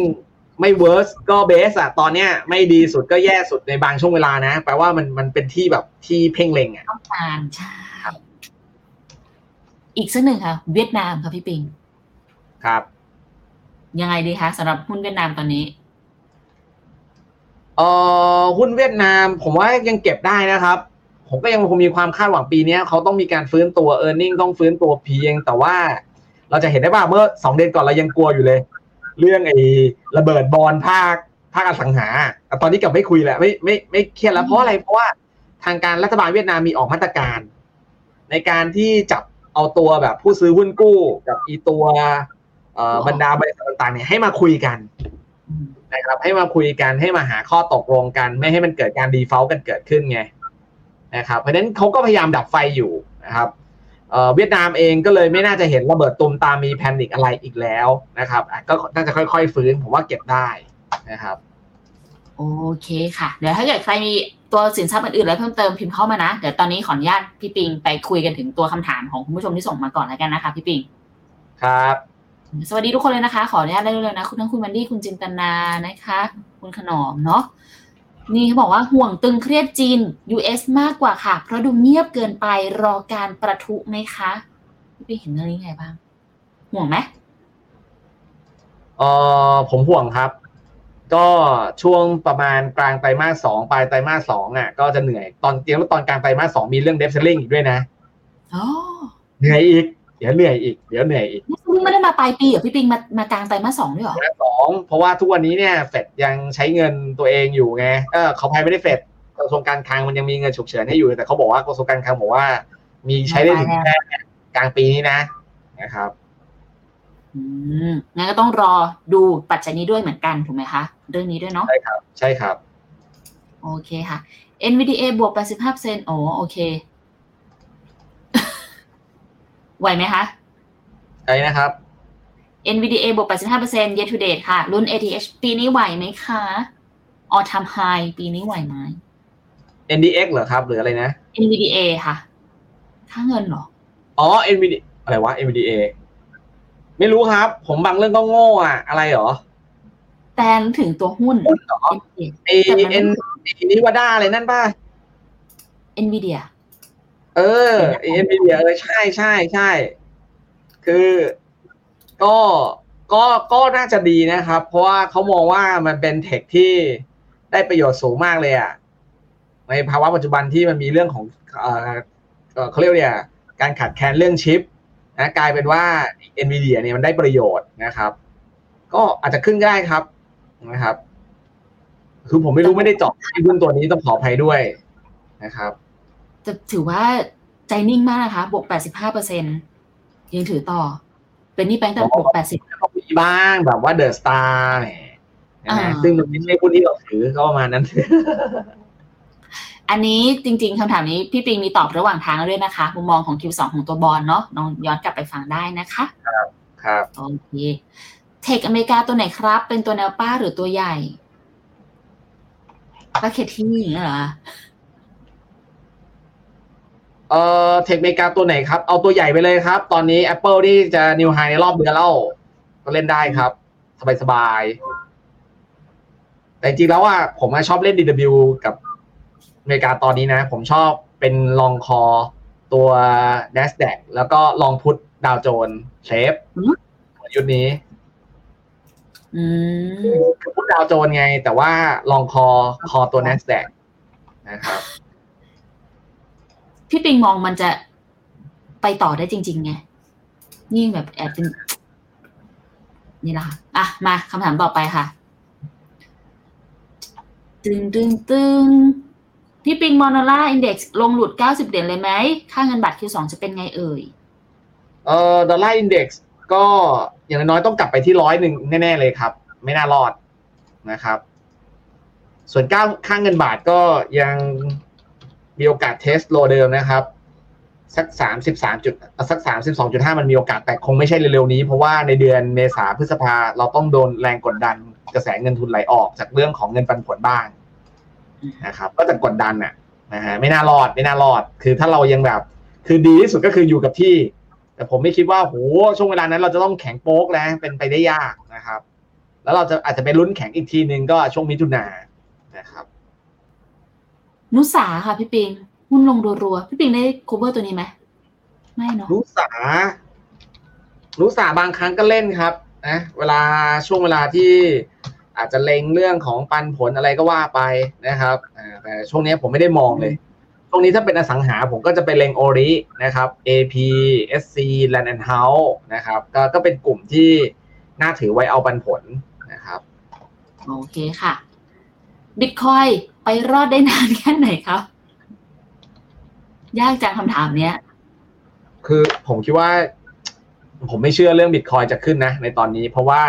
ไม่ worst ก็ best อะตอนเนี้ยไม่ดีสุดก็แย่สุดในบางช่วงเวลานะแปลว่ามันมันเป็นที่แบบที่เพ่งเล็งอะต้องการใช่อีกสักหนึ่งค่ะ เวียดนามค่ะพี่ปิง ครับ ยังไงดีคะสำหรับหุ้นเวียดนามตอนนี้ เอ่อหุ้นเวียดนาม ผมว่ายังเก็บได้นะครับ ผมก็ยังคงมีความคาดหวังปีเนี้ยเขาต้องมีการฟื้นตัว e a r n i n g ต้องฟื้นตัวเพียง แต่ว่าเราจะเห็นได้ว่าเมื่อสองเดือนก่อนเรายังกลัวอยู่เลย เรื่องไอ้ระเบิดบอลภาคภาคอสังหาแต่ตอนนี้กลับไม่คุยแล้วไม่ไม่ไม่เครียดแล้วเพราะอะไรเพราะว่าทางการรัฐบาลเวียดนามมีออกมาตรการ ในการที่จับเอาตัวแบบผู้ซื้อหุ้นกู้กับอีตัวเอ่อบรรดาบริษัทต่างๆเนี่ยให้มาคุยกัน นะครับ ให้มาคุยกันให้มาหาข้อตกลงกัน ไม่ให้มันเกิดการดีเฟลต์กันเกิดขึ้นไงนะครับเพราะฉะนั้นเขาก็พยายามดับไฟอยู่นะครับเอ่อเวียดนามเองก็เลยไม่น่าจะเห็นระเบิดตุมตามมีแพนิคอะไรอีกแล้วนะครับอะก็น่าจะค่อยๆ ฟื้นผมว่าเก็บได้นะครับ โอเคค่ะ เดี๋ยวถ้าเกิดใครมีตัวสินทรัพย์อื่นๆอะไรเพิ่มเติมพิมพ์เข้ามานะ เดี๋ยวตอนนี้ขออนุญาตพี่ปิงไปคุยกันถึงตัวคำถามของคุณผู้ชมที่ส่งมาก่อนแล้วกันนะคะพี่ปิง ครับ สวัสดีทุกคนเลยนะคะ ขออนุญาตได้เลยนะ คุณทั้งคุณมันดี้คุณจินตนานะคะ คุณขนอมเนาะนี่เขาบอกว่าห่วงตึงเครียดจีน US มากกว่าค่ะ เพราะดูเงียบเกินไปรอการประทุไหมคะพี่ปิงเห็นเรื่องนี้ไงบ้าง ห่วงไหมเอ่อผมห่วงครับ ก็ช่วงประมาณกลางไตรมาสสองปลายไตรมาสสองอะ ก็จะเหนื่อยตอนเตรียมว่าตอนกลางไตรมาสสองมีเรื่องเดฟเซลลิงอีกด้วยนะอ๋อเหนื่อยอีก เดี๋ยวเหนื่อยอีกเดี๋ยวเหนื่อยอีกนี่ไม่ได้มาปลายปีเหรอพี่ปิงมามากลางไตรมาสสองด้วยเหรอและสองเพราะว่าทุกวันนี้เนี่ยเฟดยังใช้เงินตัวเองอยู่ไงเออเขาพายไม่ได้เฟดกระทรวงการคลังมันยังมีเงินฉุกเฉินให้อยู่แต่เขาบอกว่ากระทรวงการคลังบอกว่า มีใช้ได้ถึงแค่กลางปีนี้นะนะครับอืมงั้นก็ต้องรอดูปัจจัยนี้ด้วยเหมือนกันถูกไหมคะเรื่องนี้ด้วยเนาะใช่ครับ ใช่ครับ โอเคค่ะ NVDA บวก85เซนโอ้โอเค ไหวไหมคะใช่นะครับ NVDA บวก 85% year to date ค่ะ รุ่น ATH ปีนี้ไหวไหมคะ all time high ปีนี้ไหวไหม NDX เหรอครับ หรืออะไรนะ NVDA ค่ะ ค่าเงินเหรอ อ๋อ NVD อะไรวะ NVDA ไม่รู้ครับ ผมบางเรื่องก็โง่อะอะไรเหรอ แตนถึงตัวหุ้นหุ้นเหรอ NVIDIA ไอเอ็นนิวาด้าอะไรนั่นป่ะ NVIDIA เออเอ็นวีเดียเออใช่ใช่ใช่ คือก็ก็ก็น่าจะดีนะครับ เพราะว่าเขามองว่ามันเป็นเทคที่ได้ประโยชน์สูงมากเลยอะในภาวะปัจจุบันที่มันมีเรื่องของเออเออเขาเรียกเนี่ยการขาดแคลนเรื่องชิปนะกลายเป็นว่า NVIDIA เนี่ยมันได้ประโยชน์นะครับ ก็อาจจะขึ้นได้ครับนะครับ คือผมไม่รู้ไม่ได้เจาะที่หุ้นตัวนี้ต้องขออภัยด้วยนะครับ จะถือว่าใจนิ่งมากนะคะบวก 85เปอร์เซ็นยังถือต่อ เป็นนี่แบงค์แต่บวก 80ก็มีบ้างแบบว่าเดอะสตาร์นะอ่าฮะซึ่งตรงนี้ไม่หุ้นที่เราถือก็ประมาณนั้น อันนี้จริง ๆคำถามนี้พี่ปิงมีตอบระหว่างทางแล้วด้วยนะคะ มุมมองของ Q2 ของตัวบอลเนาะลองย้อนกลับไปฟังได้นะคะครับโอเค tech อเมริกาตัวไหนครับ เป็นตัวแนวป้าหรือตัวใหญ่ป้าเคที่อย่างเงี้ยเหรอ เอ่อ tech เมกาตัวไหนครับ เอาตัวใหญ่ไปเลยครับ ตอนนี้ Apple นี่จะ new high ในรอบเดือนแล้วก็เล่นได้ครับ สบายๆแต่จริงๆแล้วว่าผมอะชอบเล่น DW กับอเมริกาตอนนี้นะ ผมชอบเป็นลองคอตัว NASDAQ แล้วก็ลองพุทดาวโจนเชฟอืมยุดนี้อืมคือพุทดาวโจนไง แต่ว่าลองคอคอตัว NASDAQ นะครับ พี่ปิงมองมันจะไปต่อได้จริง ๆ ไงนี่แบบแอบเป็นนี่แหละค่ะ อะ มาคำถามต่อไปค่ะ ตึงตึงตึงพี่ปิงมอนอล่าอินเด็กซ์ลงหลุด 90 เหรียญเลยไหม ค่าเงินบาท Q2 จะเป็นไงเอ่ย เอ่อดอลลาร์อินเด็กซ์ก็อย่างน้อยต้องกลับไปที่ร้อยหนึ่งแน่ๆเลยครับ ไม่น่ารอดนะครับ ส่วนก้าค่างเงินบาทก็ยัง มีโอกาส test low เดิมนะครับ สักสามสิบสามจุดสักสามสิบสองจุดห้ามันมีโอกาสแต่คงไม่ใช่เร็วๆนี้ เพราะว่าในเดือนเมษาพฤษภาเราต้องโดนแรงกดดันกระแสเงินทุนไหลออกจากเรื่องของเงินปันผลบ้างนะครับ ก็จะกดดันอะนะฮะไม่น่ารอดไม่น่ารอด คือถ้าเรายังแบบ คือดีที่สุดก็คืออยู่กับที่ แต่ผมไม่คิดว่าโหช่วงเวลานั้นเราจะต้องแข็งโป๊กแล้วเป็นไปได้ยากนะครับ แล้วเราจะอาจจะไปลุ้นแข็งอีกทีนึงก็ช่วงมิถุนายนนะครับ นุสาค่ะพี่ปิงหุ้นลงรัวๆพี่ปิงได้ cover ตัวนี้ไหมไม่เนาะรู้สารู้สาบางครั้งก็เล่นครับนะเวลาช่วงเวลาที่อาจจะเล็งเรื่องของปันผลอะไรก็ว่าไปนะครับอ่าแต่ช่วงนี้ผมไม่ได้มองเลย ช่วงนี้ถ้าเป็นอสังหาผมก็จะไปเล็งโอรินะครับ AP SC Land and House นะครับก็ก็เป็นกลุ่มที่น่าถือไว้เอาปันผลนะครับ โอเคค่ะ บิตคอยไปรอดได้นานแค่ไหนครับยากจังคำถามเนี้ย คือผมคิดว่า ผมไม่เชื่อเรื่องบิตคอยจะขึ้นนะ ในตอนนี้เพราะว่า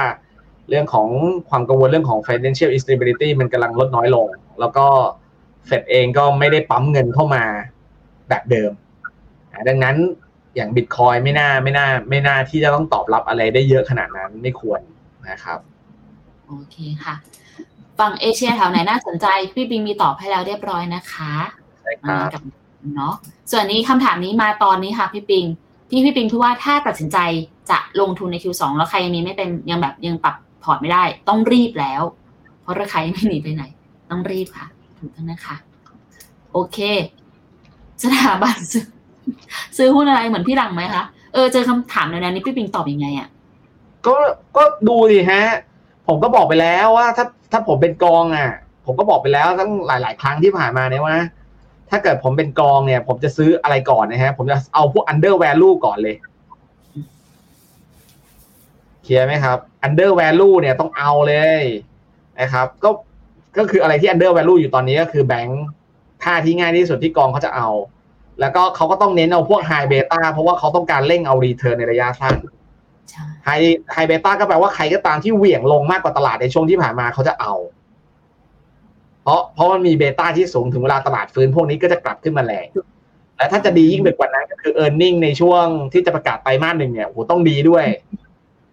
เรื่องของความกังวลเรื่องของ financial instability มันกำลังลดน้อยลง แล้วก็เฟดเองก็ไม่ได้ปั๊มเงินเข้ามาแบบเดิมอ่าดังนั้นอย่างบิตคอยไม่น่าไม่น่า ไม่น่าที่จะต้องตอบรับอะไรได้เยอะขนาดนั้นไม่ควรนะครับ โอเคค่ะ ฝั่งเอเชียแถวไหนน่าสนใจ พี่ปิงมีตอบให้แล้วเรียบร้อยนะคะใช่ครับกับเนาะส่วนนี้คำถามนี้มาตอนนี้ค่ะพี่ปิงที่พี่ปิงพูดว่าถ้าตัดสินใจจะลงทุนใน Q2 แล้วใครยังมีไม่เต็มยังแบบยังปรับพอร์ตไม่ได้ ต้องรีบแล้ว เพราะราคายังไม่หนีไปไหน ต้องรีบค่ะ ถูกต้องนะคะ โอเค สถาบันซื้อซื้อหุ้นอะไรเหมือนพี่หลังไหมคะเออเจอคำถามในนั้นนี้พี่ปิงตอบยังไงอะก็ก็ดูดิฮะ ผมก็บอกไปแล้วว่าถ้า ถ้าผมเป็นกองอะ ผมก็บอกไปแล้วตั้งหลาย ๆ ครั้งที่ผ่านมาเนี่ยว่า ถ้าเกิดผมเป็นกองเนี่ย ผมจะซื้ออะไรก่อนนะฮะ ผมจะเอาพวก under value ก่อนเลยเคลียร์ไหมครับ under value เนี่ยต้องเอาเลยนะครับ ก็ก็คืออะไรที่ under value อยู่ตอนนี้ก็คือแบงค์ท่าที่ง่ายที่สุดที่กองเขาจะเอา แล้วก็เขาก็ต้องเน้นเอาพวก high beta เพราะว่าเขาต้องการเร่งเอา return ในระยะสั้น ไฮไฮเบต้าก็แปลว่าใครก็ตามที่เหวี่ยงลงมากกว่าตลาดในช่วงที่ผ่านมาเขาจะเอา เพราะเพราะมันมีเบต้าที่สูงถึงเวลาตลาดฟื้นพวกนี้ก็จะกลับขึ้นมาแรงและถ้าจะดียิ่งไปกว่านั้นก็คือ e a r n i n g ในช่วงที่จะประกาศไตรมาสหนึ่งเนี่ยโหต้องดีด้วย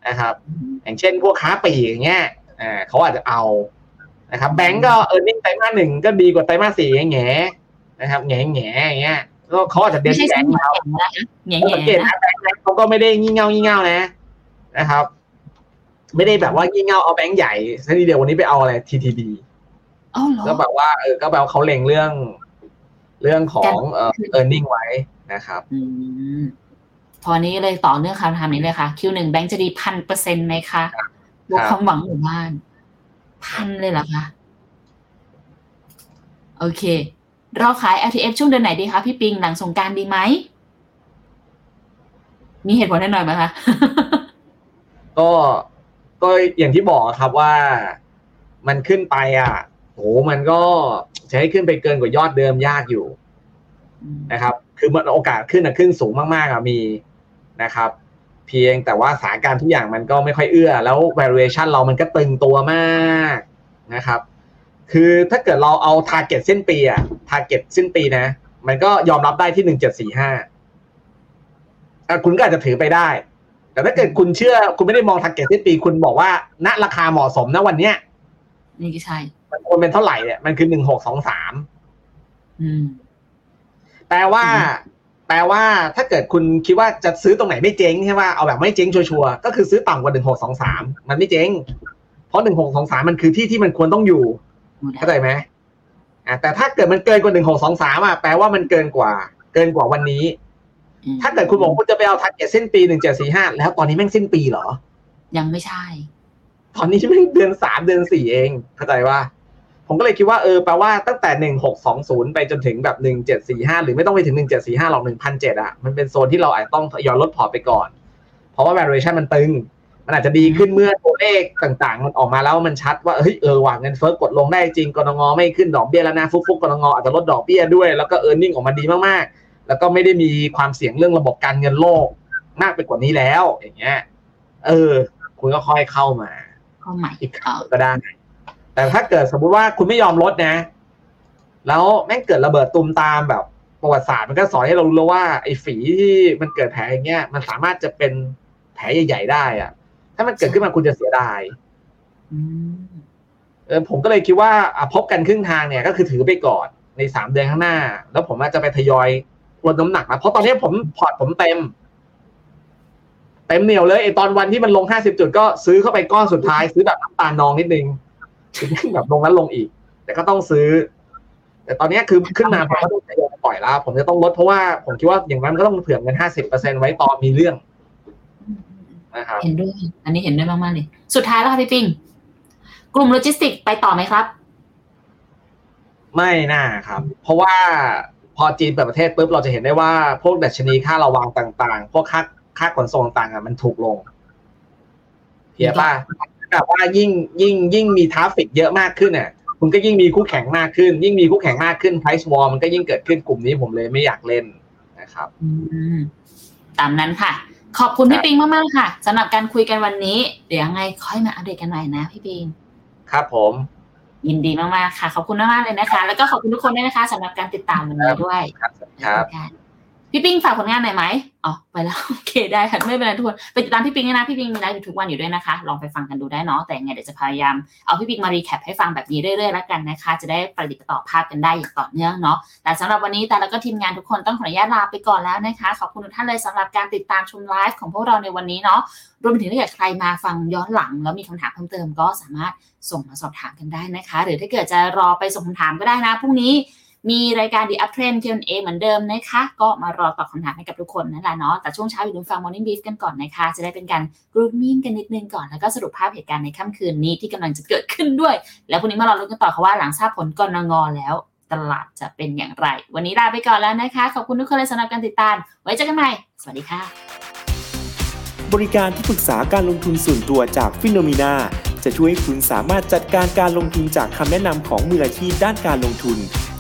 นะครับ อย่างเช่นพวกค้าปลีกอย่างเงี้ยอ่าเขาอาจจะเอานะครับ แบงก์ก็ e a r n i n g ไตรมาสหนึ่งก็ดีกว่าไตรมาสสี่แง่ๆนะครับแง่แง่ๆอย่างเงี้ยก็เขาอาจจะเด่ไม่นใช่แบซื้งอก์หวยเขาแข็งนะคะแง่สังเกตๆนะนะแบงค์นะเขาก็ไม่ได้งี่เง่างี่เง่านะ นะครับ ไม่ได้แบบว่างี่เง่าเอาแบงค์ใหญ่ซะทีเดียววันนี้ไปเอาอะไร TTB อ๋อเหรอก็แบบว่าเออก็แบบว่าเขาเล็งเรื่อง เรื่องของเอ่อ earning ไว้นะครับอืมโพอนี้เลยต่อเนื่องคำถามนี้เลยค่ะ Q1 แบงค์จะดีพันเปอร์เซ็นต์ไหมคะบวกความหวังหมู่บ้าน พันเลยเหรอคะ โอเค เราขาย LTF ช่วงเดือนไหนดีคะพี่ปิงหลังสงกรารดีไหม มีเหตุผลแน่นอนไหมคะ ก็ก็อย่างที่บอกครับว่ามันขึ้นไปอะโหมันก็จะให้ขึ้นไปเกินกว่ายอดเดิมยากอยู่นะครับ คือมันโอกาสขึ้นอะขึ้นสูงมากๆอะมีนะครับ เพียงแต่ว่าสถานการณ์ทุกอย่างมันก็ไม่ค่อยเอื้อ แล้ว valuation เรามันก็ตึงตัวมากนะครับ คือถ้าเกิดเราเอา target สิ้นปีอะ target สิ้นปีนะ มันก็ยอมรับได้ที่หนึ่งเจ็ดสี่ห้าคุณก็อาจจะถือไปได้ แต่ถ้าเกิดคุณเชื่อ คุณไม่ได้มอง target สิ้นปีคุณบอกว่า ณราคาเหมาะสมณวันเนี้ยนี่ก็ใช่มันควรเป็นเท่าไหร่เนี่ยมันคือหนึ่งหกสองสามอืมแปลว่า แปลว่าถ้าเกิดคุณคิดว่าจะซื้อตรงไหนไม่เจ๊งใช่ไหมเอาแบบไม่เจ๊งชัวร์ๆก็คือซื้อต่ำกว่าหนึ่งหกสองสามมันไม่เจ๊ง เพราะหนึ่งหกสองสามมันคือที่ที่มันควรต้องอยู่เข้าใจไหมอ่าแต่ถ้าเกิดมันเกินกว่าหนึ่งหกสองสามอะแปลว่ามันเกินกว่า เกินกว่าวันนี้อืม ถ้าเกิดคุณบอกคุณจะไปเอา target สิ้นปีหนึ่งเจ็ดสี่ห้าแล้วตอนนี้แม่งสิ้นปีเหรอ ยังไม่ใช่ ตอนนี้แม่งเดือนสามเดือนสี่เองเข้าใจว่า ผมก็เลยคิดว่าเออแปลว่าตั้งแต่หนึ่งหกสองศูนย์ไปจนถึงแบบหนึ่งเจ็ดสี่ห้าหรือไม่ต้องไปถึงหนึ่งเจ็ดสี่ห้าหรอกหนึ่งพันเจ็ดอะมันเป็นโซนที่เราอาจจะต้องทยอยลดพอร์ตไปก่อน เพราะว่า valuation มันตึง มันอาจจะดีขึ้นเมื่อตัวเลขต่างๆ มันออกมาแล้วมันชัดว่าเฮ้ยเออว่ะเงินเฟ้อกดลงได้จริงกนง. ไม่ขึ้นดอกเบี้ยแล้วนะฟลุกๆกนง. อาจจะลดดอกเบี้ยด้วยแล้วก็ earning ออกมาดีมากๆ แล้วก็ไม่ได้มีความเสี่ยงเรื่องระบบการเงินโลกมากไปกว่านี้แล้ว อย่างเงี้ย เออ คุณก็ค่อยเข้ามา เข้าใหม่อีกครั้งก็ได้ แต่ถ้าเกิดสมมุติว่าคุณไม่ยอมลดนะ แล้วแม่งเกิดระเบิดตุมตามแบบประวัติศาสตร์มันก็สอนให้เรารู้แล้วว่าไอ้ฝีที่มันเกิดแผลอย่างเงี้ย มันสามารถจะเป็นแผลใหญ่ๆได้อะถ้ามันเกิดขึ้นมาคุณจะเสียดายอืมเออผมก็เลยคิดว่าอะพบกันครึ่งทางเนี่ย ก็คือถือไปก่อนในสามเดือนข้างหน้า แล้วผมอาจจะไปทยอย ลดน้ำหนักนะเพราะตอนนี้ผมพอร์ตผมเต็ม เต็มเหนียวเลยไอตอนวันที่มันลงห้าสิบจุดก็ซื้อเข้าไปก้อนสุดท้าย ซื้อแบบน้ำตาลนองนิดนึงคือแบบลงนั้นลงอีก แต่ก็ต้องซื้อ แต่ตอนนี้คือขึ้นมาผมก็ต้องทยอยปล่อยแล้วผมจะต้องลดเพราะว่าผมคิดว่าอย่างนั้นก็ต้องเผื่อเงินห้าสิบเปอร์เซ็นไว้ตอนมีเรื่องนะครับเห็นด้วย อันนี้เห็นด้วยมากๆเลย สุดท้ายแล้วค่ะพี่ปิง กลุ่มโลจิสติกไปต่อไหมครับ ไม่น่าครับ เพราะว่า พอจีนเปิดประเทศปุ๊บเราจะเห็นได้ว่าพวกดัชนีค่าระวังต่างๆ พวกค่าค่าขนส่งต่างๆอะมันถูกลงเห็นป่ะแบบว่ายิ่งยิ่งยิ่งมี traffic เยอะมากขึ้นเนี่ยคุณก็ยิ่งมีคู่แข่งมากขึ้น ยิ่งมีคู่แข่งมากขึ้น price war มันก็ยิ่งเกิดขึ้นกลุ่มนี้ผมเลยไม่อยากเล่นนะครับอืมตามนั้นค่ะ ขอบคุณพี่ปิงมากๆค่ะสำหรับการคุยกันวันนี้ เดี๋ยวยังไงค่อยมาอัปเดตกันใหม่นะพี่ปิง ครับผม ยินดีมากๆค่ะ ขอบคุณมากๆเลยนะคะ แล้วก็ขอบคุณทุกคนด้วยนะคะสำหรับการติดตามวันนี้ด้วยครับครับ พี่ปิงฝากผลงานหน่อยไหมอ๋อไปแล้วโอเคได้ค่ะไม่เป็นไรทุกคนไปติดตามพี่ปิงได้นะพี่ปิงมีไลฟ์อยู่ทุกวันอยู่ด้วยนะคะ ลองไปฟังกันดูได้เนาะแต่ยังไงเดี๋ยวจะพยายามเอาพี่ปิงมา recap ให้ฟังแบบนี้เรื่อยๆแล้วกันนะคะ จะได้ปะติดปะต่อภาพกันได้อย่างต่อเนื่องเนาะแต่สำหรับวันนี้แต่แล้วก็ทีมงานทุกคนต้องขออนุญาตลาไปก่อนแล้วนะคะขอบคุณทุกท่านเลยสำหรับการติดตามชมไลฟ์ของพวกเราในวันนี้เนาะรวมไปถึงถ้าเกิดใครมาฟังย้อนหลัง แล้วมีคำถามเพิ่มเติมก็สามารถส่งมาสอบถามกันได้นะคะ หรือถ้าเกิดจะรอไปส่งคำถามก็ได้นะพรุ่งนี้ มีรายการ The Up Trend Q&A เหมือนเดิมนะคะ ก็มารอตอบคำถามให้กับทุกคนนั่นแหละเนาะแต่ช่วงเช้าอย่าลืมฟัง Morning Brief กันก่อนนะคะ จะได้เป็นการ grooming กันนิดนึงก่อน แล้วก็สรุปภาพเหตุการณ์ในค่ำคืนนี้ที่กำลังจะเกิดขึ้นด้วย แล้วพรุ่งนี้มารอรุ้นกันต่อค่ะว่าหลังทราบผลกรงงแล้ว ตลาดจะเป็นอย่างไร วันนี้ลาไปก่อนแล้วนะคะขอบคุณทุกคนเลยสำหรับการติดตาม ไว้เจอกันใหม่สวัสดีค่ะ บริการที่ปรึกษาการลงทุนส่วนตัวจากฟิโนมีนาจะช่วยให้คุณสามารถจัดการการลงทุนจากคำแนะนำของมืออาชีพด้านการลงทุน